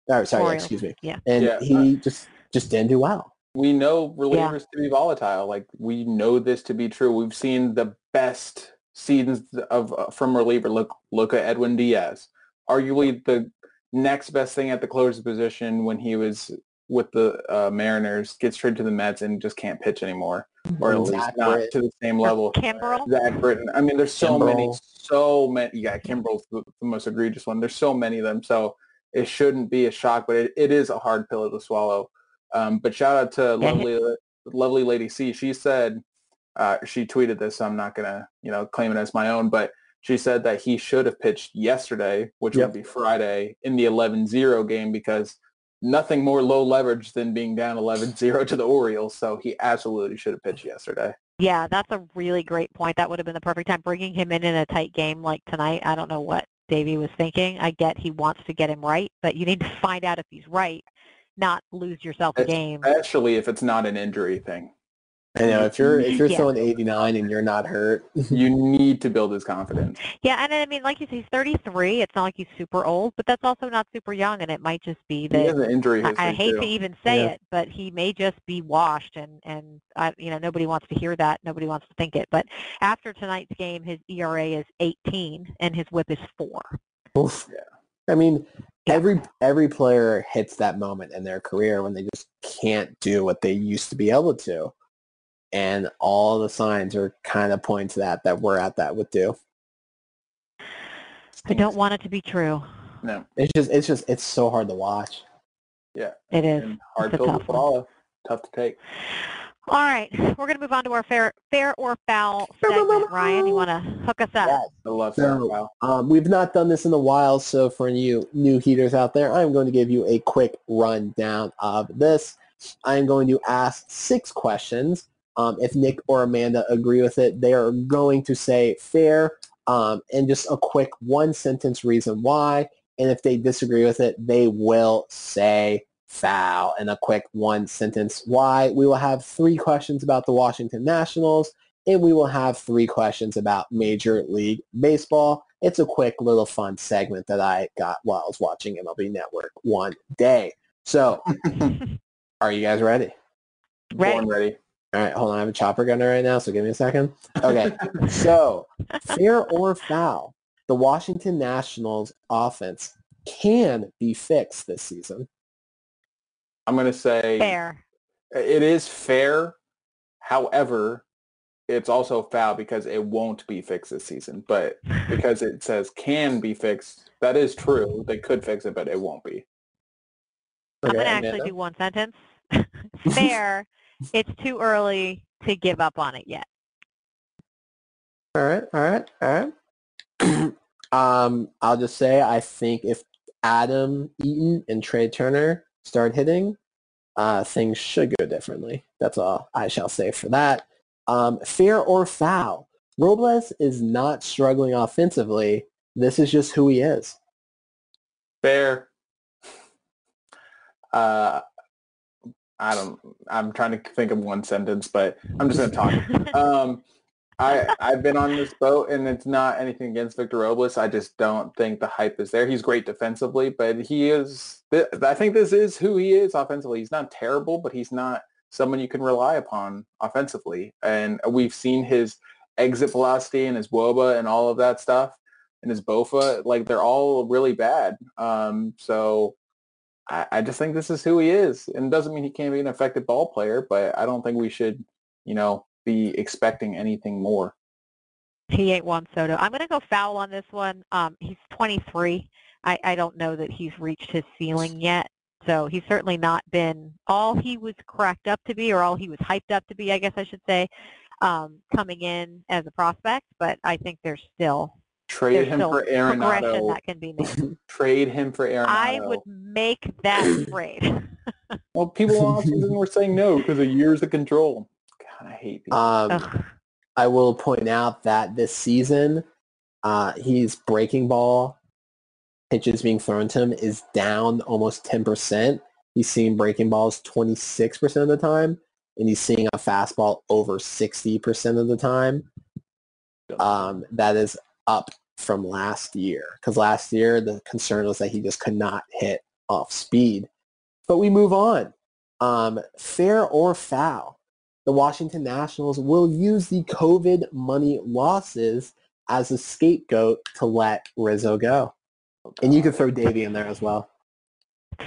Or, sorry, Orioles. excuse me. Yeah. And Yeah. he just just didn't do well. we know relievers to be volatile. Like we know this to be true. We've seen the best seasons of uh, from reliever. Look, look at Edwin Diaz, arguably the next best thing at the closer position when he was with the uh, Mariners. Gets traded to the Mets and just can't pitch anymore, or at least Zach not Britton. to the same level. Kimbrel. Zach Britton. I mean, there's so many, so many. Yeah, Kimbrel's the, the most egregious one. There's so many of them. So it shouldn't be a shock, but it, it is a hard pill to swallow. Um, but shout out to lovely, lovely lady C. She said, uh, she tweeted this. So I'm not gonna, you know, claim it as my own, but she said that he should have pitched yesterday, which Yep. would be Friday in the 11-0 game because nothing more low leverage than being down 11-0 to the Orioles. So he absolutely should have pitched yesterday. Yeah, that's a really great point. That would have been the perfect time. Bringing him in in a tight game like tonight, I don't know what Davey was thinking. I get he wants to get him right, but you need to find out if he's right, not lose yourself a game. Especially if it's not an injury thing. I know if you're if you're Yeah. throwing 89 and you're not hurt, You need to build his confidence. Yeah, and I mean, like you say, he's 33. It's not like he's super old, but that's also not super young, and it might just be that He has an injury I, history I hate too. to even say Yeah. it, but he may just be washed, and and I, you know nobody wants to hear that, nobody wants to think it. But after tonight's game, his ERA is 18, and his WHIP is four. oof. I mean, every every player hits that moment in their career when they just can't do what they used to be able to. And all the signs are kind of pointing to that that we're at that with do. I don't want it to be true. No, It's just it's just it's so hard to watch. yeah, It is. and hard It's a pill to tough one. swallow. Tough to take. All right, we're going to move on to our fair, fair or foul segment. Ryan, you want to hook us up? Yes. I love So- Sarah Wow. Um, we've not done this in a while, so for you new heaters out there, I'm going to give you a quick rundown of this. I'm going to ask six questions. Um, if Nick or Amanda agree with it, they are going to say fair um, and just a quick one sentence reason why. And if they disagree with it, they will say foul and a quick one sentence why. We will have three questions about the Washington Nationals and we will have three questions about Major League Baseball. It's a quick little fun segment that I got while I was watching MLB Network one day. So, are you guys ready? Ready. Born ready. All right, hold on. I have a chopper gunner right now, so give me a second. Okay, so fair or foul, the Washington Nationals offense can be fixed this season. I'm gonna say Fair. it is fair. However, it's also foul because it won't be fixed this season. But because it says can be fixed, that is true. They could fix it, but it won't be. I'm going to actually do one sentence. Fair. It's too early to give up on it yet. All right, all right, all right. um, I'll just say I think if Adam Eaton and Trea Turner start hitting, uh, things should go differently. That's all I shall say for that. Um, fair or foul, Robles is not struggling offensively. This is just who he is. Fair. Uh, I don't. I'm trying to think of one sentence, but I'm just gonna talk. um, I I've been on this boat, and it's not anything against Victor Robles. I just don't think the hype is there. He's great defensively, but he is. th- I think this is who he is offensively. He's not terrible, but he's not someone you can rely upon offensively. And we've seen his exit velocity and his woba and all of that stuff, and his bofa. Like they're all really bad. Um, so. I, I just think this is who he is, and it doesn't mean he can't be an effective ball player, but I don't think we should, you know, be expecting anything more. He ain't Juan Soto. I'm going to go foul on this one. Um, he's 23. I, I don't know that he's reached his ceiling yet. So he's certainly not been all he was cracked up to be or all he was hyped up to be, I guess I should say, um, coming in as a prospect. But I think there's still Trade there's him still for progression Arenado. that can be made. Trade him for Arenado. I would make that trade. Well, people on season were saying no because of years of control. God, I hate people. Um, Ugh. I will point out that this season, uh, he's breaking ball pitches being thrown to him is down almost 10%. He's seeing breaking balls 26% of the time, and he's seeing a fastball over 60% of the time. Um, that is up from last year because last year the concern was that he just could not hit off speed. But we move on. Um, fair or foul, the Washington Nationals will use the COVID money losses as a scapegoat to let Rizzo go. And you could throw Davey in there as well.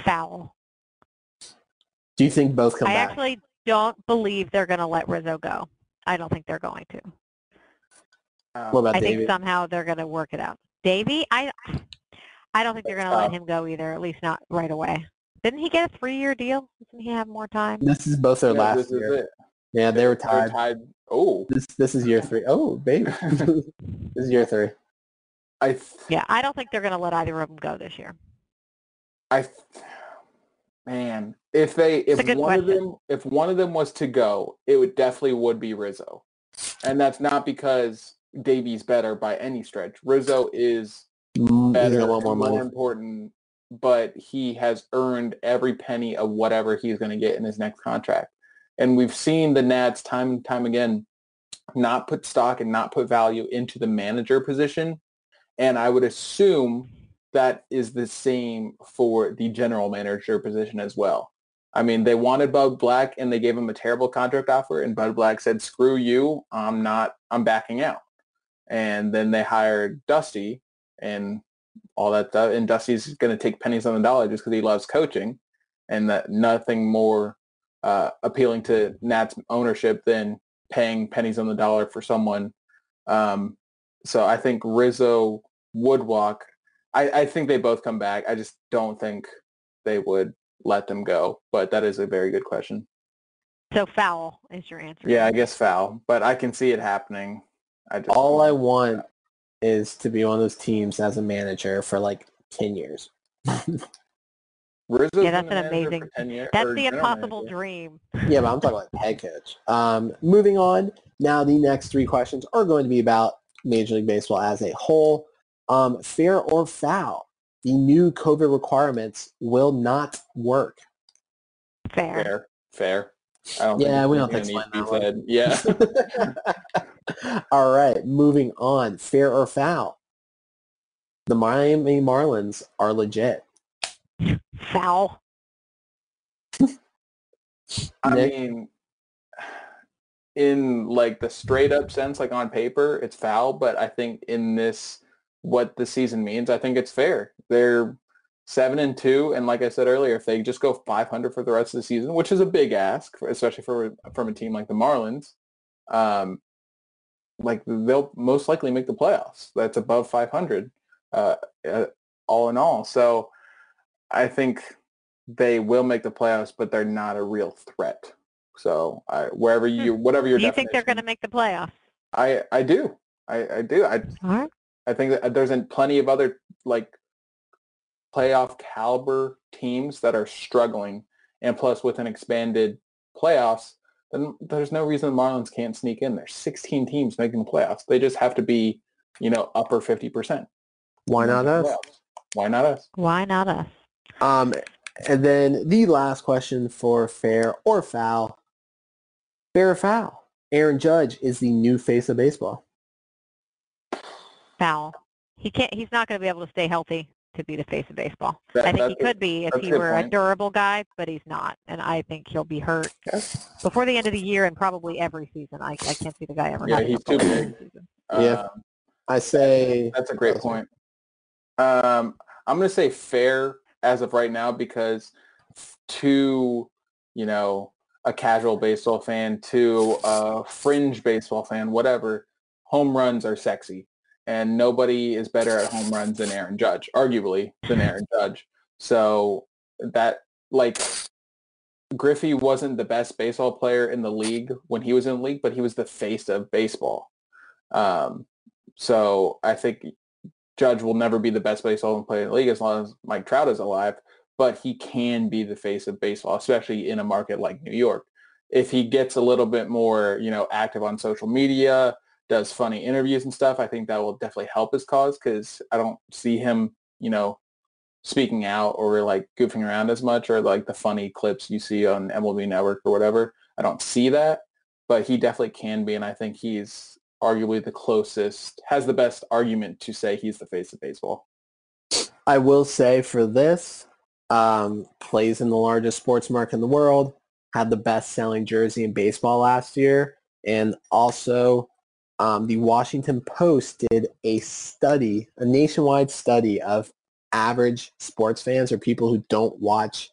Foul. Do you think both come I back? actually don't believe they're going to let Rizzo go. I don't think they're going to. Um, what about I Davey? think somehow they're going to work it out. Davey, I, I don't think they're going to let uh, him go either. At least not right away. Didn't he get a three-year deal? Doesn't he have more time? this is both their Yeah, last this is year. it. Yeah, they were They're tied. Oh, This this is year three. Oh, baby. this is year three. I, th- Yeah, I don't think they're going to let either of them go this year. I, th- man, if they, if a good one of them, if one of them was to go, it would definitely would be Rizzo, and that's not because Davey's better by any stretch. Rizzo is Mm, better, more more important, but he has earned every penny of whatever he's going to get in his next contract. And we've seen the Nats time and time again not put stock and not put value into the manager position. And I would assume that is the same for the general manager position as well. I mean, they wanted Bud Black and they gave him a terrible contract offer and Bud Black said, screw you, I'm not, I'm backing out. And then they hired Dusty and all that stuff. And Dusty's going to take pennies on the dollar just because he loves coaching, and that nothing more uh, appealing to Nats ownership than paying pennies on the dollar for someone. Um, so I think Rizzo would walk. I, I think they both come back. I just don't think they would let them go. But that is a very good question. So foul is your answer. Yeah, I guess foul, but I can see it happening. I just All I want is to be on those teams as a manager for like ten years. Rizzo's Yeah, that's been a an amazing- 10 years, That's the impossible manager. dream. Yeah, but I'm talking about head coach. Um, moving on. Now the next three questions are going to be about Major League Baseball as a whole. Um, fair or foul? The new COVID requirements will not work. Fair. Fair, fair. I don't Yeah, think we don't think need to so. be said. Yeah. All right, moving on. Fair or foul? The Miami Marlins are legit. Foul. I Nick? mean, in like the straight up sense, like on paper, it's foul. But I think in this, what the season means, I think it's fair. They're seven and two, and like I said earlier, if they just go 500 for the rest of the season, which is a big ask, especially for from a team like the Marlins, um, like they'll most likely make the playoffs. That's above 500, uh, uh, all in all. So I think they will make the playoffs, but they're not a real threat. So I, wherever you, whatever your Do you think they're going to make the playoffs? I I do. I I do. I right. I think that there's plenty of other like playoff caliber teams that are struggling, and plus with an expanded playoffs, then there's no reason the Marlins can't sneak in there. 16 teams making the playoffs. They just have to be, you know, upper 50 percent. Why not us? Why not us? Why not us? Um, and then the last question for fair or foul. Fair or foul? Aaron Judge is the new face of baseball. Foul. He can't. He's not going to be able to stay healthy to be the face of baseball. That- I think he could be if he good were a durable guy, but he's not, and I think he'll be hurt before the end of the year and probably every season. I, I can't see the guy ever Yeah, he's too big. season. Yeah. Um, I say That's a great point. Um, I'm going to say fair as of right now because to, you know, a casual baseball fan, to a fringe baseball fan, whatever, home runs are sexy. And nobody is better at home runs than Aaron Judge, arguably, than Aaron Judge. So that like Griffey wasn't the best baseball player in the league when he was in the league, but he was the face of baseball. Um, so I think Judge will never be the best baseball player in the league as long as Mike Trout is alive, but he can be the face of baseball, especially in a market like New York. If he gets a little bit more, you know, active on social media, does funny interviews and stuff, I think that will definitely help his cause because I don't see him, you know, speaking out or like goofing around as much or like the funny clips you see on MLB Network or whatever. I don't see that, but he definitely can be, and I think he's arguably the closest, has the best argument to say he's the face of baseball. I will say for this, um, plays in the largest sports market in the world, had the best selling jersey in baseball last year, and also um, the Washington Post did a study, a nationwide study of average sports fans or people who don't watch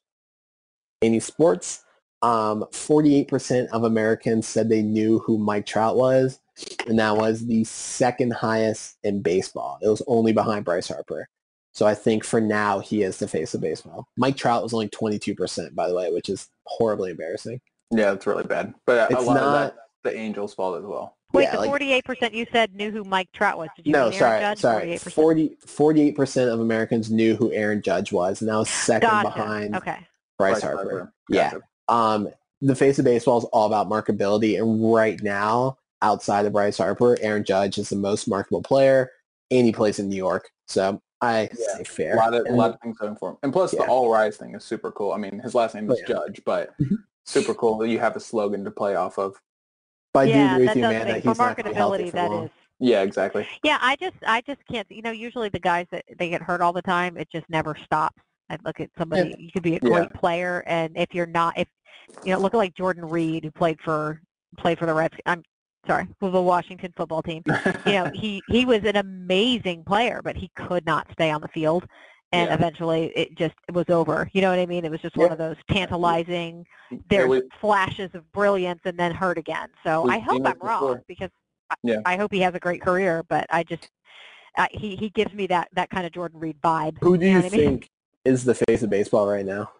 any sports. Um, 48% of Americans said they knew who Mike Trout was, and that was the second highest in baseball. It was only behind Bryce Harper. So I think for now he is the face of baseball. Mike Trout was only 22%, by the way, which is horribly embarrassing. Yeah, it's really bad. But a It's lot of not- that the Angels' fault as well. Wait, Yeah, the 48% you said knew who Mike Trout was. Did you no, mean Aaron sorry, Judge? sorry. 48%. 40, 48% of Americans knew who Aaron Judge was, and that was second Gotcha. behind Okay. Bryce, Harper. Yeah. Um, the face of baseball is all about marketability, and right now, outside of Bryce Harper, Aaron Judge is the most marketable player, and he plays in New York. So I Yeah. say fair. A lot of a And- lot of things going for him, and plus Yeah. the All Rise thing is super cool. I mean, his last name Oh, is yeah. Judge, but Mhm. super cool that you have a slogan to play off of. But I do yeah, agree with you, man, that for he's not going to be healthy marketability, for that long. is. Yeah, exactly. Yeah, I just, I just can't. You know, usually the guys that they get hurt all the time, it just never stops. I look at somebody. You could be a Yeah. great player, and if you're not, if you know, look at like Jordan Reed, who played for played for the Reds. I'm sorry, for the Washington football team. You know, he he was an amazing player, but he could not stay on the field, and Yeah. eventually it just it was over. You know what I mean? It was just one of those tantalizing. There There's was- flashes of brilliance, and then hurt again. So I hope I'm wrong before. because I, Yeah. I hope he has a great career, but I just uh, he he gives me that that kind of Jordan Reed vibe. Who do know you what I mean? think is the face of baseball right now?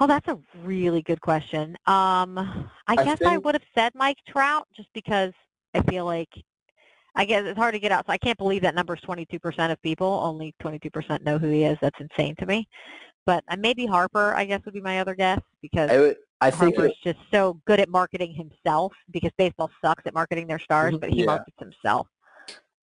Oh, that's a really good question. Um, I, I guess I would have said Mike Trout just because I feel like I guess it's hard to get out. So I can't believe that number is 22% of people. Only 22% know who he is. That's insane to me. But uh, maybe Harper, I guess, would be my other guess because I, would, I think Harper's just so good at marketing himself because baseball sucks at marketing their stars, Mhm. but he Yeah. markets himself.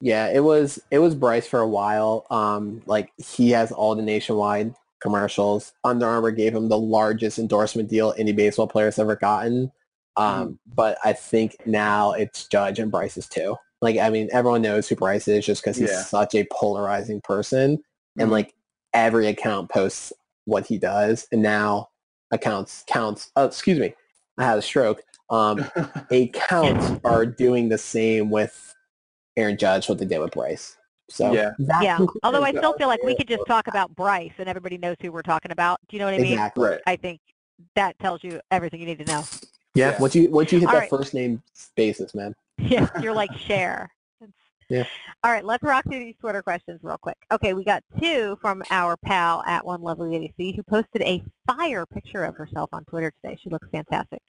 Yeah, it was it was Bryce for a while. Um, like he has all the nationwide commercials. Under Armour gave him the largest endorsement deal any baseball player's ever gotten. Um, but I think now it's Judge and Bryce's too. Like I mean, everyone knows who Bryce is just because he's Yeah. such a polarizing person, and Mhm. like every account posts what he does, and now accounts counts. Oh, excuse me, I had a stroke. Um, accounts are doing the same with Aaron Judge, what they did with Bryce. So Yeah. Yeah. Although I still feel like we could just talk about Bryce and everybody knows who we're talking about. Do you know what I mean? exactly. right. I think that tells you everything you need to know. Yeah. Yeah. Once you once you hit All that right. first name basis, man. Yeah, you're like share. Yeah. All right, let's rock through these Twitter questions real quick. Okay, we got two from our pal at One Lovely Lady C, who posted a fire picture of herself on Twitter today. She looks fantastic.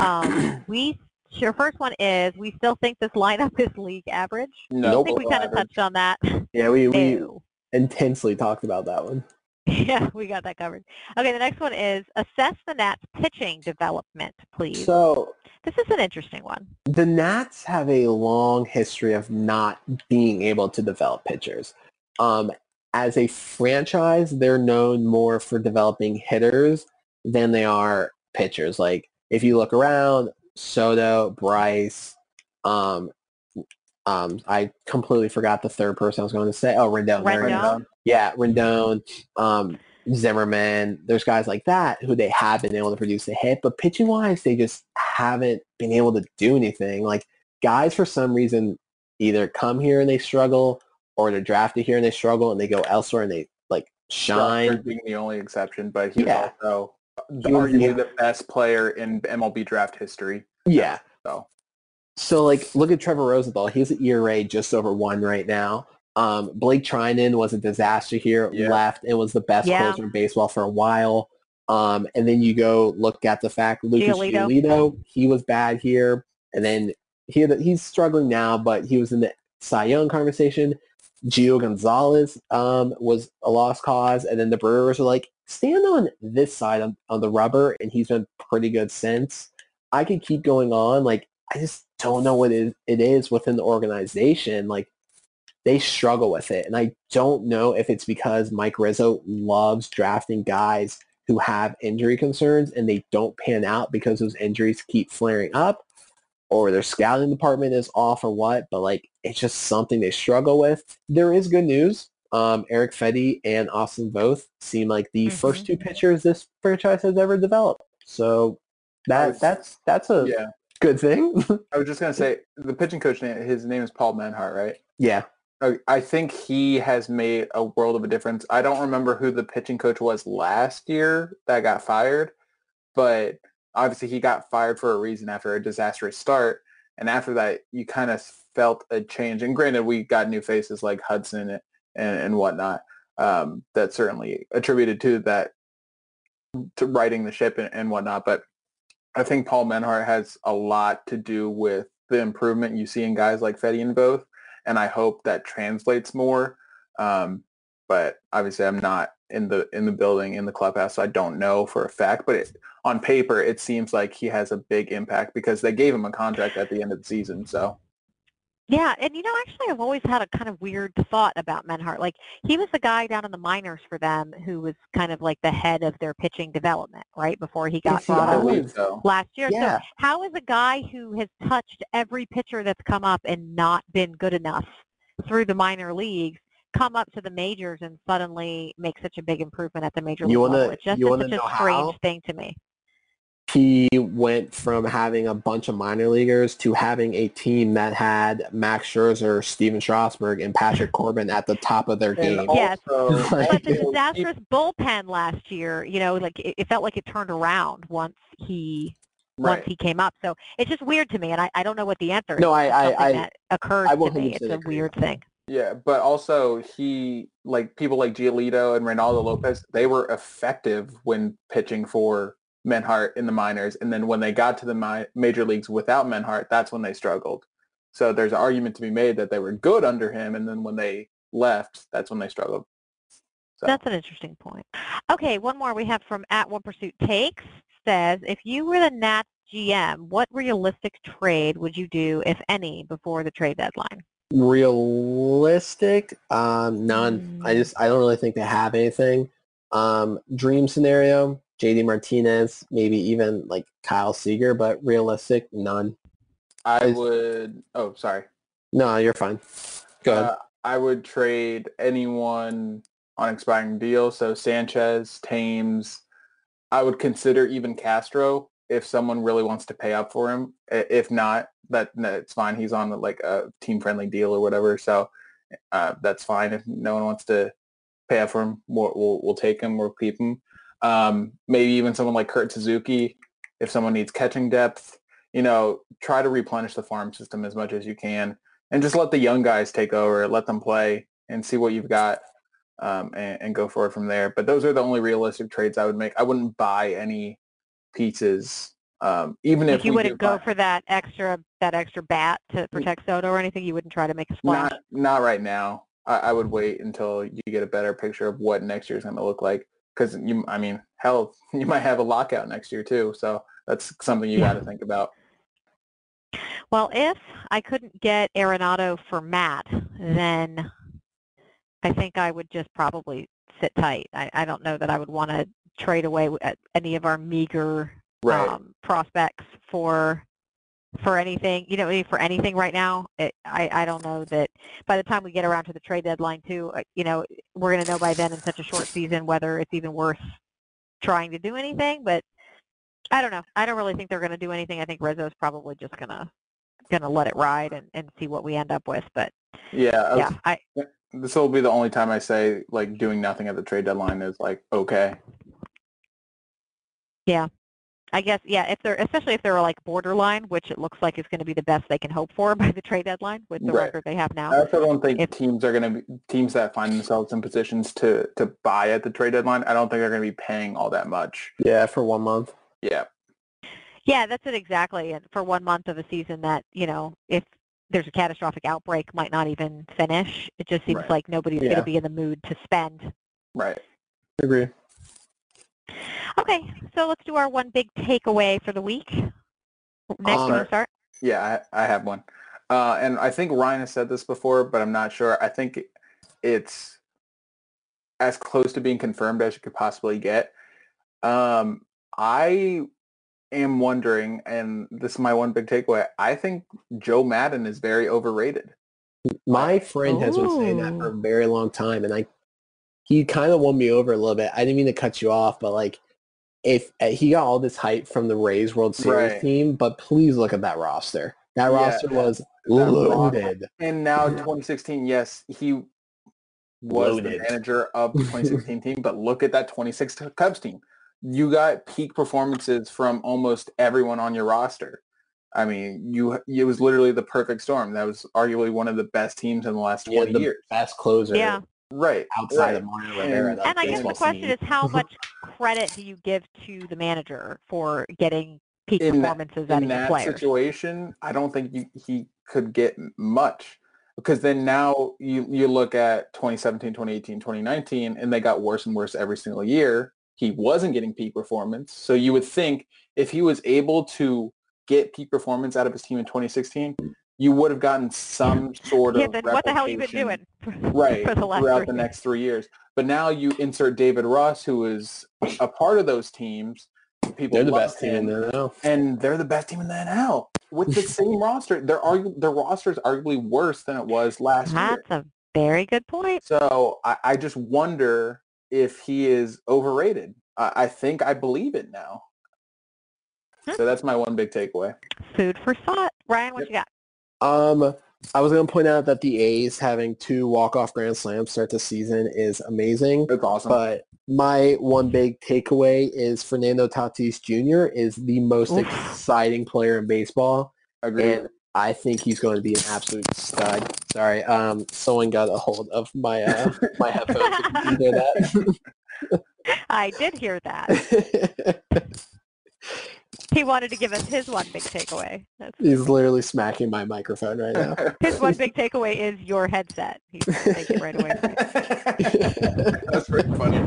Um, we your first one is we still think this lineup is league average. No, I think we kind of touched on that. Yeah, we we Ew. intensely talked about that one. Yeah, we got that covered. Okay, the next one is assess the Nats pitching development, please. So this is an interesting one. the Nats have a long history of not being able to develop pitchers. Um, as a franchise, they're known more for developing hitters than they are pitchers. Like if you look around, Soto, Bryce, um, um, I completely forgot the third person I was going to say. Oh, Rendon. there. Rendon? Yeah, Rendon, um, Zimmerman. There's guys like that who they have been able to produce a hit, but pitching wise, they just haven't been able to do anything. Like guys, for some reason, either come here and they struggle, or they're drafted here and they struggle, and they go elsewhere and they like shine. Strasburg being the only exception, but he's Yeah. also He was arguably the- the best player in MLB draft history. Yeah. So So like, look at Trevor Rosenthal. He's at ERA just over one right now. Um, Blake Treinen was a disaster here, Yeah. left, and was the best Yeah. closer in baseball for a while. Um, and then you go look at the fact Lucas Giolito. Giolito, he was bad here, and then he he's struggling now, but he was in the Cy Young conversation. Gio Gonzalez um, was a lost cause, and then the Brewers were like, stand on this side on, on the rubber, and he's been pretty good since. I could keep going on. Like, I just don't know what it, it is within the organization. Like, they struggle with it, and I don't know if it's because Mike Rizzo loves drafting guys who have injury concerns and they don't pan out because those injuries keep flaring up or their scouting department is off or what, but like it's just something they struggle with. There is good news. Um, Eric Fedde and Austin Voth seem like the Mhm. first two pitchers this franchise has ever developed. So that was- that's that's a Yeah. Good thing. I was just gonna say the pitching coach name. His name is Paul Menhart, right? yeah. I I think he has made a world of a difference. I don't remember who the pitching coach was last year that got fired, but obviously he got fired for a reason after a disastrous start. And after that, you kind of felt a change. And granted, we got new faces like Hudson and, and whatnot um, that certainly attributed to that, to righting the ship and, and whatnot. But I think Paul Menhart has a lot to do with the improvement you see in guys like Fedde and Voth and I hope that translates more. Um, but obviously, I'm not in the in the building in the clubhouse, so I don't know for a fact. But it, on paper, it seems like he has a big impact because they gave him a contract at the end of the season. So Yeah, and you know, actually, I've always had a kind of weird thought about Menhart. Like, he was the guy down in the minors for them who was kind of like the head of their pitching development, right, before he got Yes, brought up so. last year. Yeah. So how is a guy who has touched every pitcher that's come up and not been good enough through the minor leagues come up to the majors and suddenly make such a big improvement at the major league level? It's just you it's wanna such a strange how? thing to me. He went from having a bunch of minor leaguers to having a team that had Max Scherzer, Stephen Strasburg, and Patrick Corbin at the top of their And game. Yes. also, But the disastrous bullpen last year, you know, like it, it felt like it turned around once he once he came up. So it's just weird to me, and I, I don't know what the answer is. No, I- I- I- that occurs I to me. It's a weird thing. Yeah, but also he like people like Giolito and Reynaldo Lopez, they were effective when pitching for Menhart in the minors, and then when they got to the mi- major leagues without Menhart, that's when they struggled. So there's an argument to be made that they were good under him, and then when they left, that's when they struggled. So That's an interesting point. Okay, one more we have from at One Pursuit Takes says, if you were the Nats GM, what realistic trade would you do, if any, before the trade deadline? Realistic? Um, none. I Mm. just I don't really think they have anything. Um, dream scenario, JD Martinez, maybe even like Kyle Seager, but realistic, none. I would. Oh, sorry. No, you're fine. Go ahead. Uh, I would trade anyone on expiring deals. So Sanchez, Thames. I would consider even Castro if someone really wants to pay up for him. If not, that that's fine. He's on like a team friendly deal or whatever. So uh, that's fine. If no one wants to pay up for him, we'll we'll, we'll take him. We'll keep him. Um, maybe even someone like Kurt Suzuki if someone needs catching depth. You know, try to replenish the farm system as much as you can and just let the young guys take over, let them play and see what you've got um, and, and go forward from there. But those are the only realistic trades I would make. I wouldn't buy any pieces, um, even If you wouldn't go buy- for that extra that extra bat to protect Soto or anything, you wouldn't try to make a splash. Not not right now. I, I would wait until you get a better picture of what next year's going to look like. Because you, I mean, hell, you might have a lockout next year too. So that's something you Yeah. got to think about. Well, if I couldn't get Arenado for Matt, then I think I would just probably sit tight. I, I don't know that I would want to trade away any of our meager Right. um, prospects for for anything. You know, for anything right now. It, I I don't know that by the time we get around to the trade deadline too, uh, you know, we're going to know by then in such a short season whether it's even worth trying to do anything. But I don't know. I don't really think they're going to do anything. I think Rizzo's probably just going to going to let it ride and, and see what we end up with. But yeah. Yeah, I this will be the only time I say like doing nothing at the trade deadline is like okay. I guess yeah, if they're especially if they're like borderline, which it looks like is going to be the best they can hope for by the trade deadline with the Right. record they have now. I also don't think If- teams are going to be teams that find themselves in positions to to buy at the trade deadline. I don't think they're going to be paying all that much. Yeah, for one month. Yeah, Yeah, that's it exactly. And for one month of a season that, you know, if there's a catastrophic outbreak might not even finish. It just seems Right. like nobody's going to be in the mood to spend. right. I Agree. Okay, so let's do our one big takeaway for the week. Next, you Um, want to start? Yeah, I, I have one. Uh, and I think Ryan has said this before, but I'm not sure. I think it's as close to being confirmed as you could possibly get. Um, I am wondering, and this is my one big takeaway, I think Joe Maddon is very overrated. My friend has been saying that for a very long time, and I he kind of won me over a little bit. I didn't mean to cut you off, but like if uh, he got all this hype from the Rays World Series Right. team, but please look at that roster. That Yeah, roster was roster- loaded. And now 2016, yes, he was Loaded. the manager of the 2016 team, but look at that 2016 Cubs team. You got peak performances from almost everyone on your roster. I mean, you it was literally the perfect storm. That was arguably one of the best teams in the last Yeah, 20 the years. best closer Yeah. Right. outside right. of Mario Rivera. And- And I guess the question scene. is how much credit do you give to the manager for getting peak In that- performances out in of your that players? situation, I don't think you, he could get much because then now you, you look at 2017, 2018, 2019, and they got worse and worse every single year. He wasn't getting peak performance. So you would think if he was able to get peak performance out of his team in 2016, you would have gotten some sort Yeah, of then what the hell you been doing for, right for the last throughout three the next three years. But now you insert David Ross, who is a part of those teams. People They're the love best team in him there now. and they're the best team in the NL with the same roster. Their argu- their roster is arguably worse than it was last year. That's a very good point. So I, I just wonder if he is overrated. I, I think I believe it now. So that's my one big takeaway. Food for thought. Ryan, what Yep. you got? Um, I was going to point out that the A's having two walk-off grand slams start the season is amazing. It's awesome. But my one big takeaway is Fernando Tatis Jr. is the most Oof. exciting player in baseball, Agreed. and I think he's going to be an absolute stud. Sorry, um, someone got a hold of my uh, my headphones. Did you hear I did hear that. that? He wanted to give us his one big takeaway. That's, he's literally smacking my microphone right now. his one big takeaway is your headset. He's going to take it right away that's pretty funny.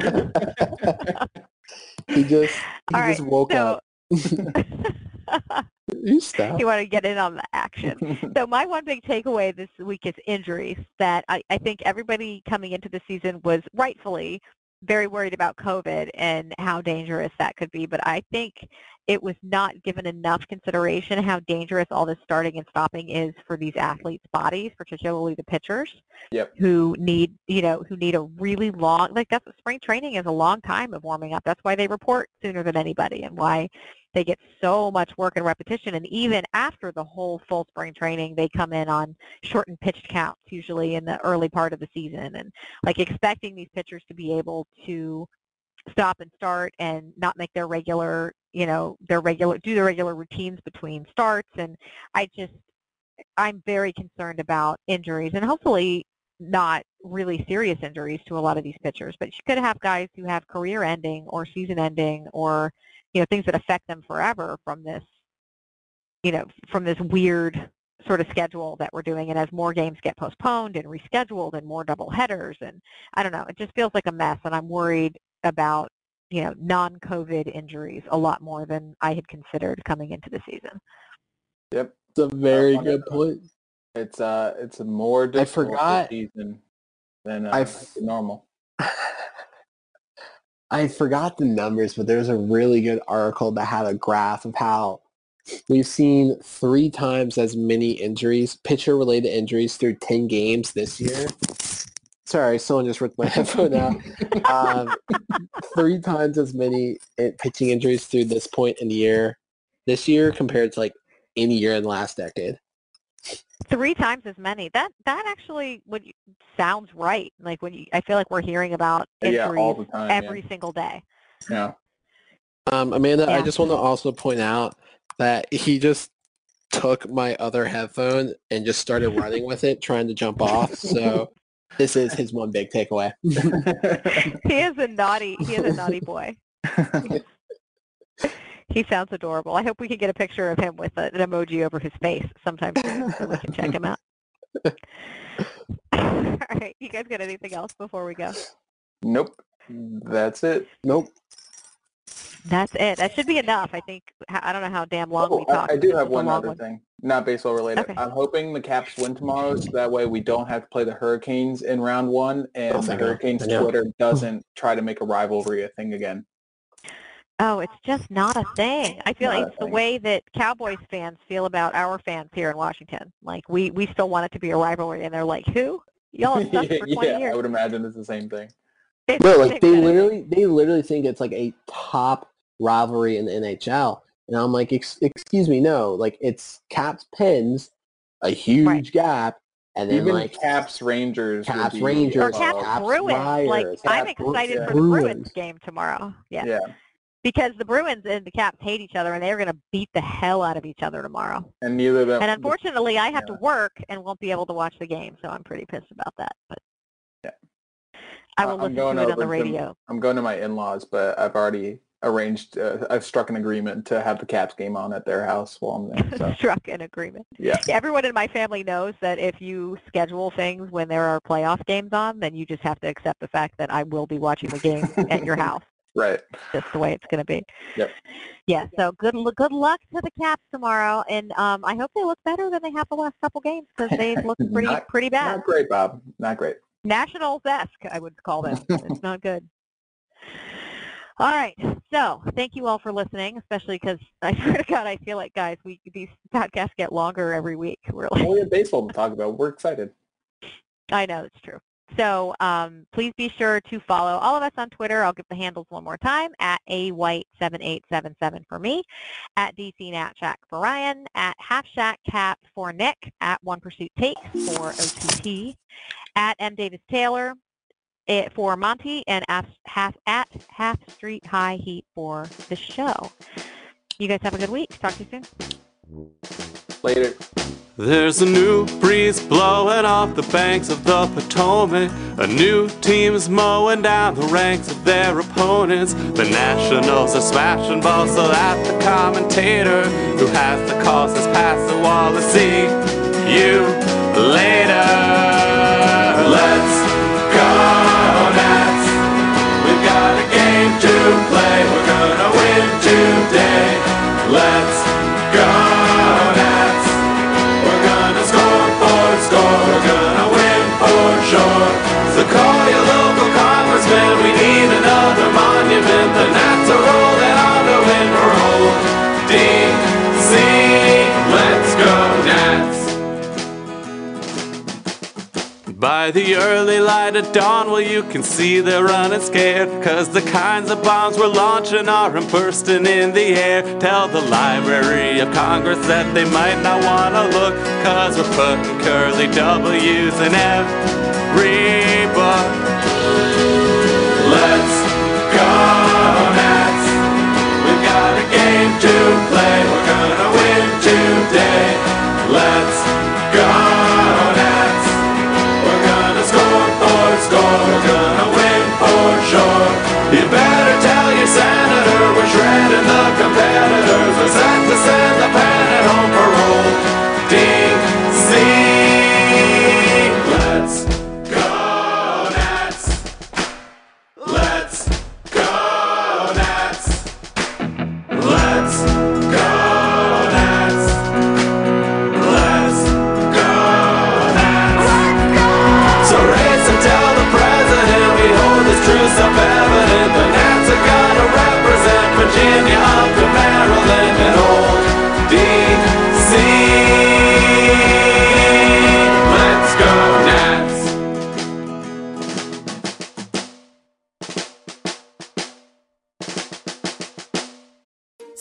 he just he All just right, woke so- up. You stop. he wanted to get in on the action. So my one big takeaway this week is injuries that I, I think everybody coming into the season was rightfully very worried about COVID and how dangerous that could be. But I think it was not given enough consideration how dangerous all this starting and stopping is for these athletes' bodies, particularly the pitchers Yep. who need, you know, who need a really long, like that's spring training is a long time of warming up. That's why they report sooner than anybody and why they get so much work and repetition. And even after the whole full spring training, they come in on shortened pitched counts, usually in the early part of the season. And like expecting these pitchers to be able to stop and start and not make their regular, you know, their regular, do their regular routines between starts. And I just, I'm very concerned about injuries and hopefully not really serious injuries to a lot of these pitchers. But you could have guys who have career ending or season ending or you know, things that affect them forever from this, you know, from this weird sort of schedule that we're doing. And as more games get postponed and rescheduled and more double headers and I don't know, it just feels like a mess and I'm worried about, you know, non-COVID injuries a lot more than I had considered coming into the season. Yep. It's a very Uh, good point. It's uh it's a more difficult forgot- season than uh, I f- normal. I forgot the numbers, but there's a really good article that had a graph of how we've seen three times as many injuries, pitcher-related injuries through 10 games this year. Sorry, someone just ripped my headphone out. Um, three times as many pitching injuries through this point in the year this year compared to like any year in the last decade. Three times as many. That that actually would sounds right. Like when you, I feel like we're hearing about Yeah, injuries all the time. yeah. every single day. Yeah. Um, Amanda, I just want to also point out that he just took my other headphone and just started running with it, trying to jump off. So this is his one big takeaway. He is a naughty. He is a naughty boy. He sounds adorable. I hope we can get a picture of him with a, an emoji over his face sometime soon so we can check him out. All right. You guys got anything else before we go? Nope. That's it. Nope. That's it. That should be enough. I think. I don't know how damn long Oh, we talked. I, I do have is a one other thing, not baseball related. Okay. I'm hoping the Caps win tomorrow, so that way we don't have to play the Hurricanes in round one, and Oh, the thank God. Hurricanes Yeah. Twitter oh. doesn't try to make a rivalry a thing again. Oh, it's just not a thing. I feel Not like it's the way that Cowboys fans feel about our fans here in Washington. Like we we still want it to be a rivalry, and they're like, "Who? Y'all have sucked for 20 yeah, years." I would imagine it's the same thing. It's No, like they literally, they literally think it's like a top rivalry in the NHL, and I'm like, Ex- excuse me, no, like it's Caps Pens, a huge Right. gap, and then Even like Caps Rangers. Caps Rangers, or Caps Caps Bruins. like Flyers, I'm excited yeah. for the Bruins Bruins. game tomorrow. Yeah. yeah, because the Bruins and the Caps hate each other, and they're going to beat the hell out of each other tomorrow. and neither of them. And unfortunately, I have to work and won't be able to watch the game, so I'm pretty pissed about that. But Yeah. I I- will I'm listen to it on over the to- radio. I'm going to my in-laws, but I've already arranged. Uh, I've struck an agreement to have the Caps game on at their house while I'm there. So Struck an agreement. yeah, Everyone in my family knows that if you schedule things when there are playoff games on, then you just have to accept the fact that I will be watching the game at your house. right. Just the way it's going to be. Yep. Yeah. So good good luck to the Caps tomorrow, and um, I hope they look better than they have the last couple games because they've looked pretty Not- pretty bad. Not great, Bob. Not great. Nationals-esque, I would call them. it's not good. All right. So thank you all for listening, especially because I swear to God, I feel like, guys, we these podcasts get longer every week. We're like, Well, we have baseball to talk about. We're excited. I know it's true. So um, please be sure to follow all of us on Twitter. I'll give the handles one more time at awhite7877 for me, at DCNatShack for Ryan, at HalfShackCap for Nick, at One Pursuit Takes for OTT, at M Davis Taylor eh, for Monty, and at half, at half Street High Heat for the show. You guys have a good week. Talk to you soon. Later. There's a new breeze blowing off the banks of the Potomac. A new team's mowing down the ranks of their opponents. The Nationals are smashing balls so that the commentator who has the calls has passed the wall to see you later. Let's play. We're gonna win today. Let's go, By the early light of dawn, well, you can see they're running scared. Cause the kinds of bombs we're launching aren't bursting in the air. Tell the Library of Congress that they might not wanna look. Cause we're putting curly W's in every book. Let's go, Nats. We've got a game to play. We're gonna win today. Let's for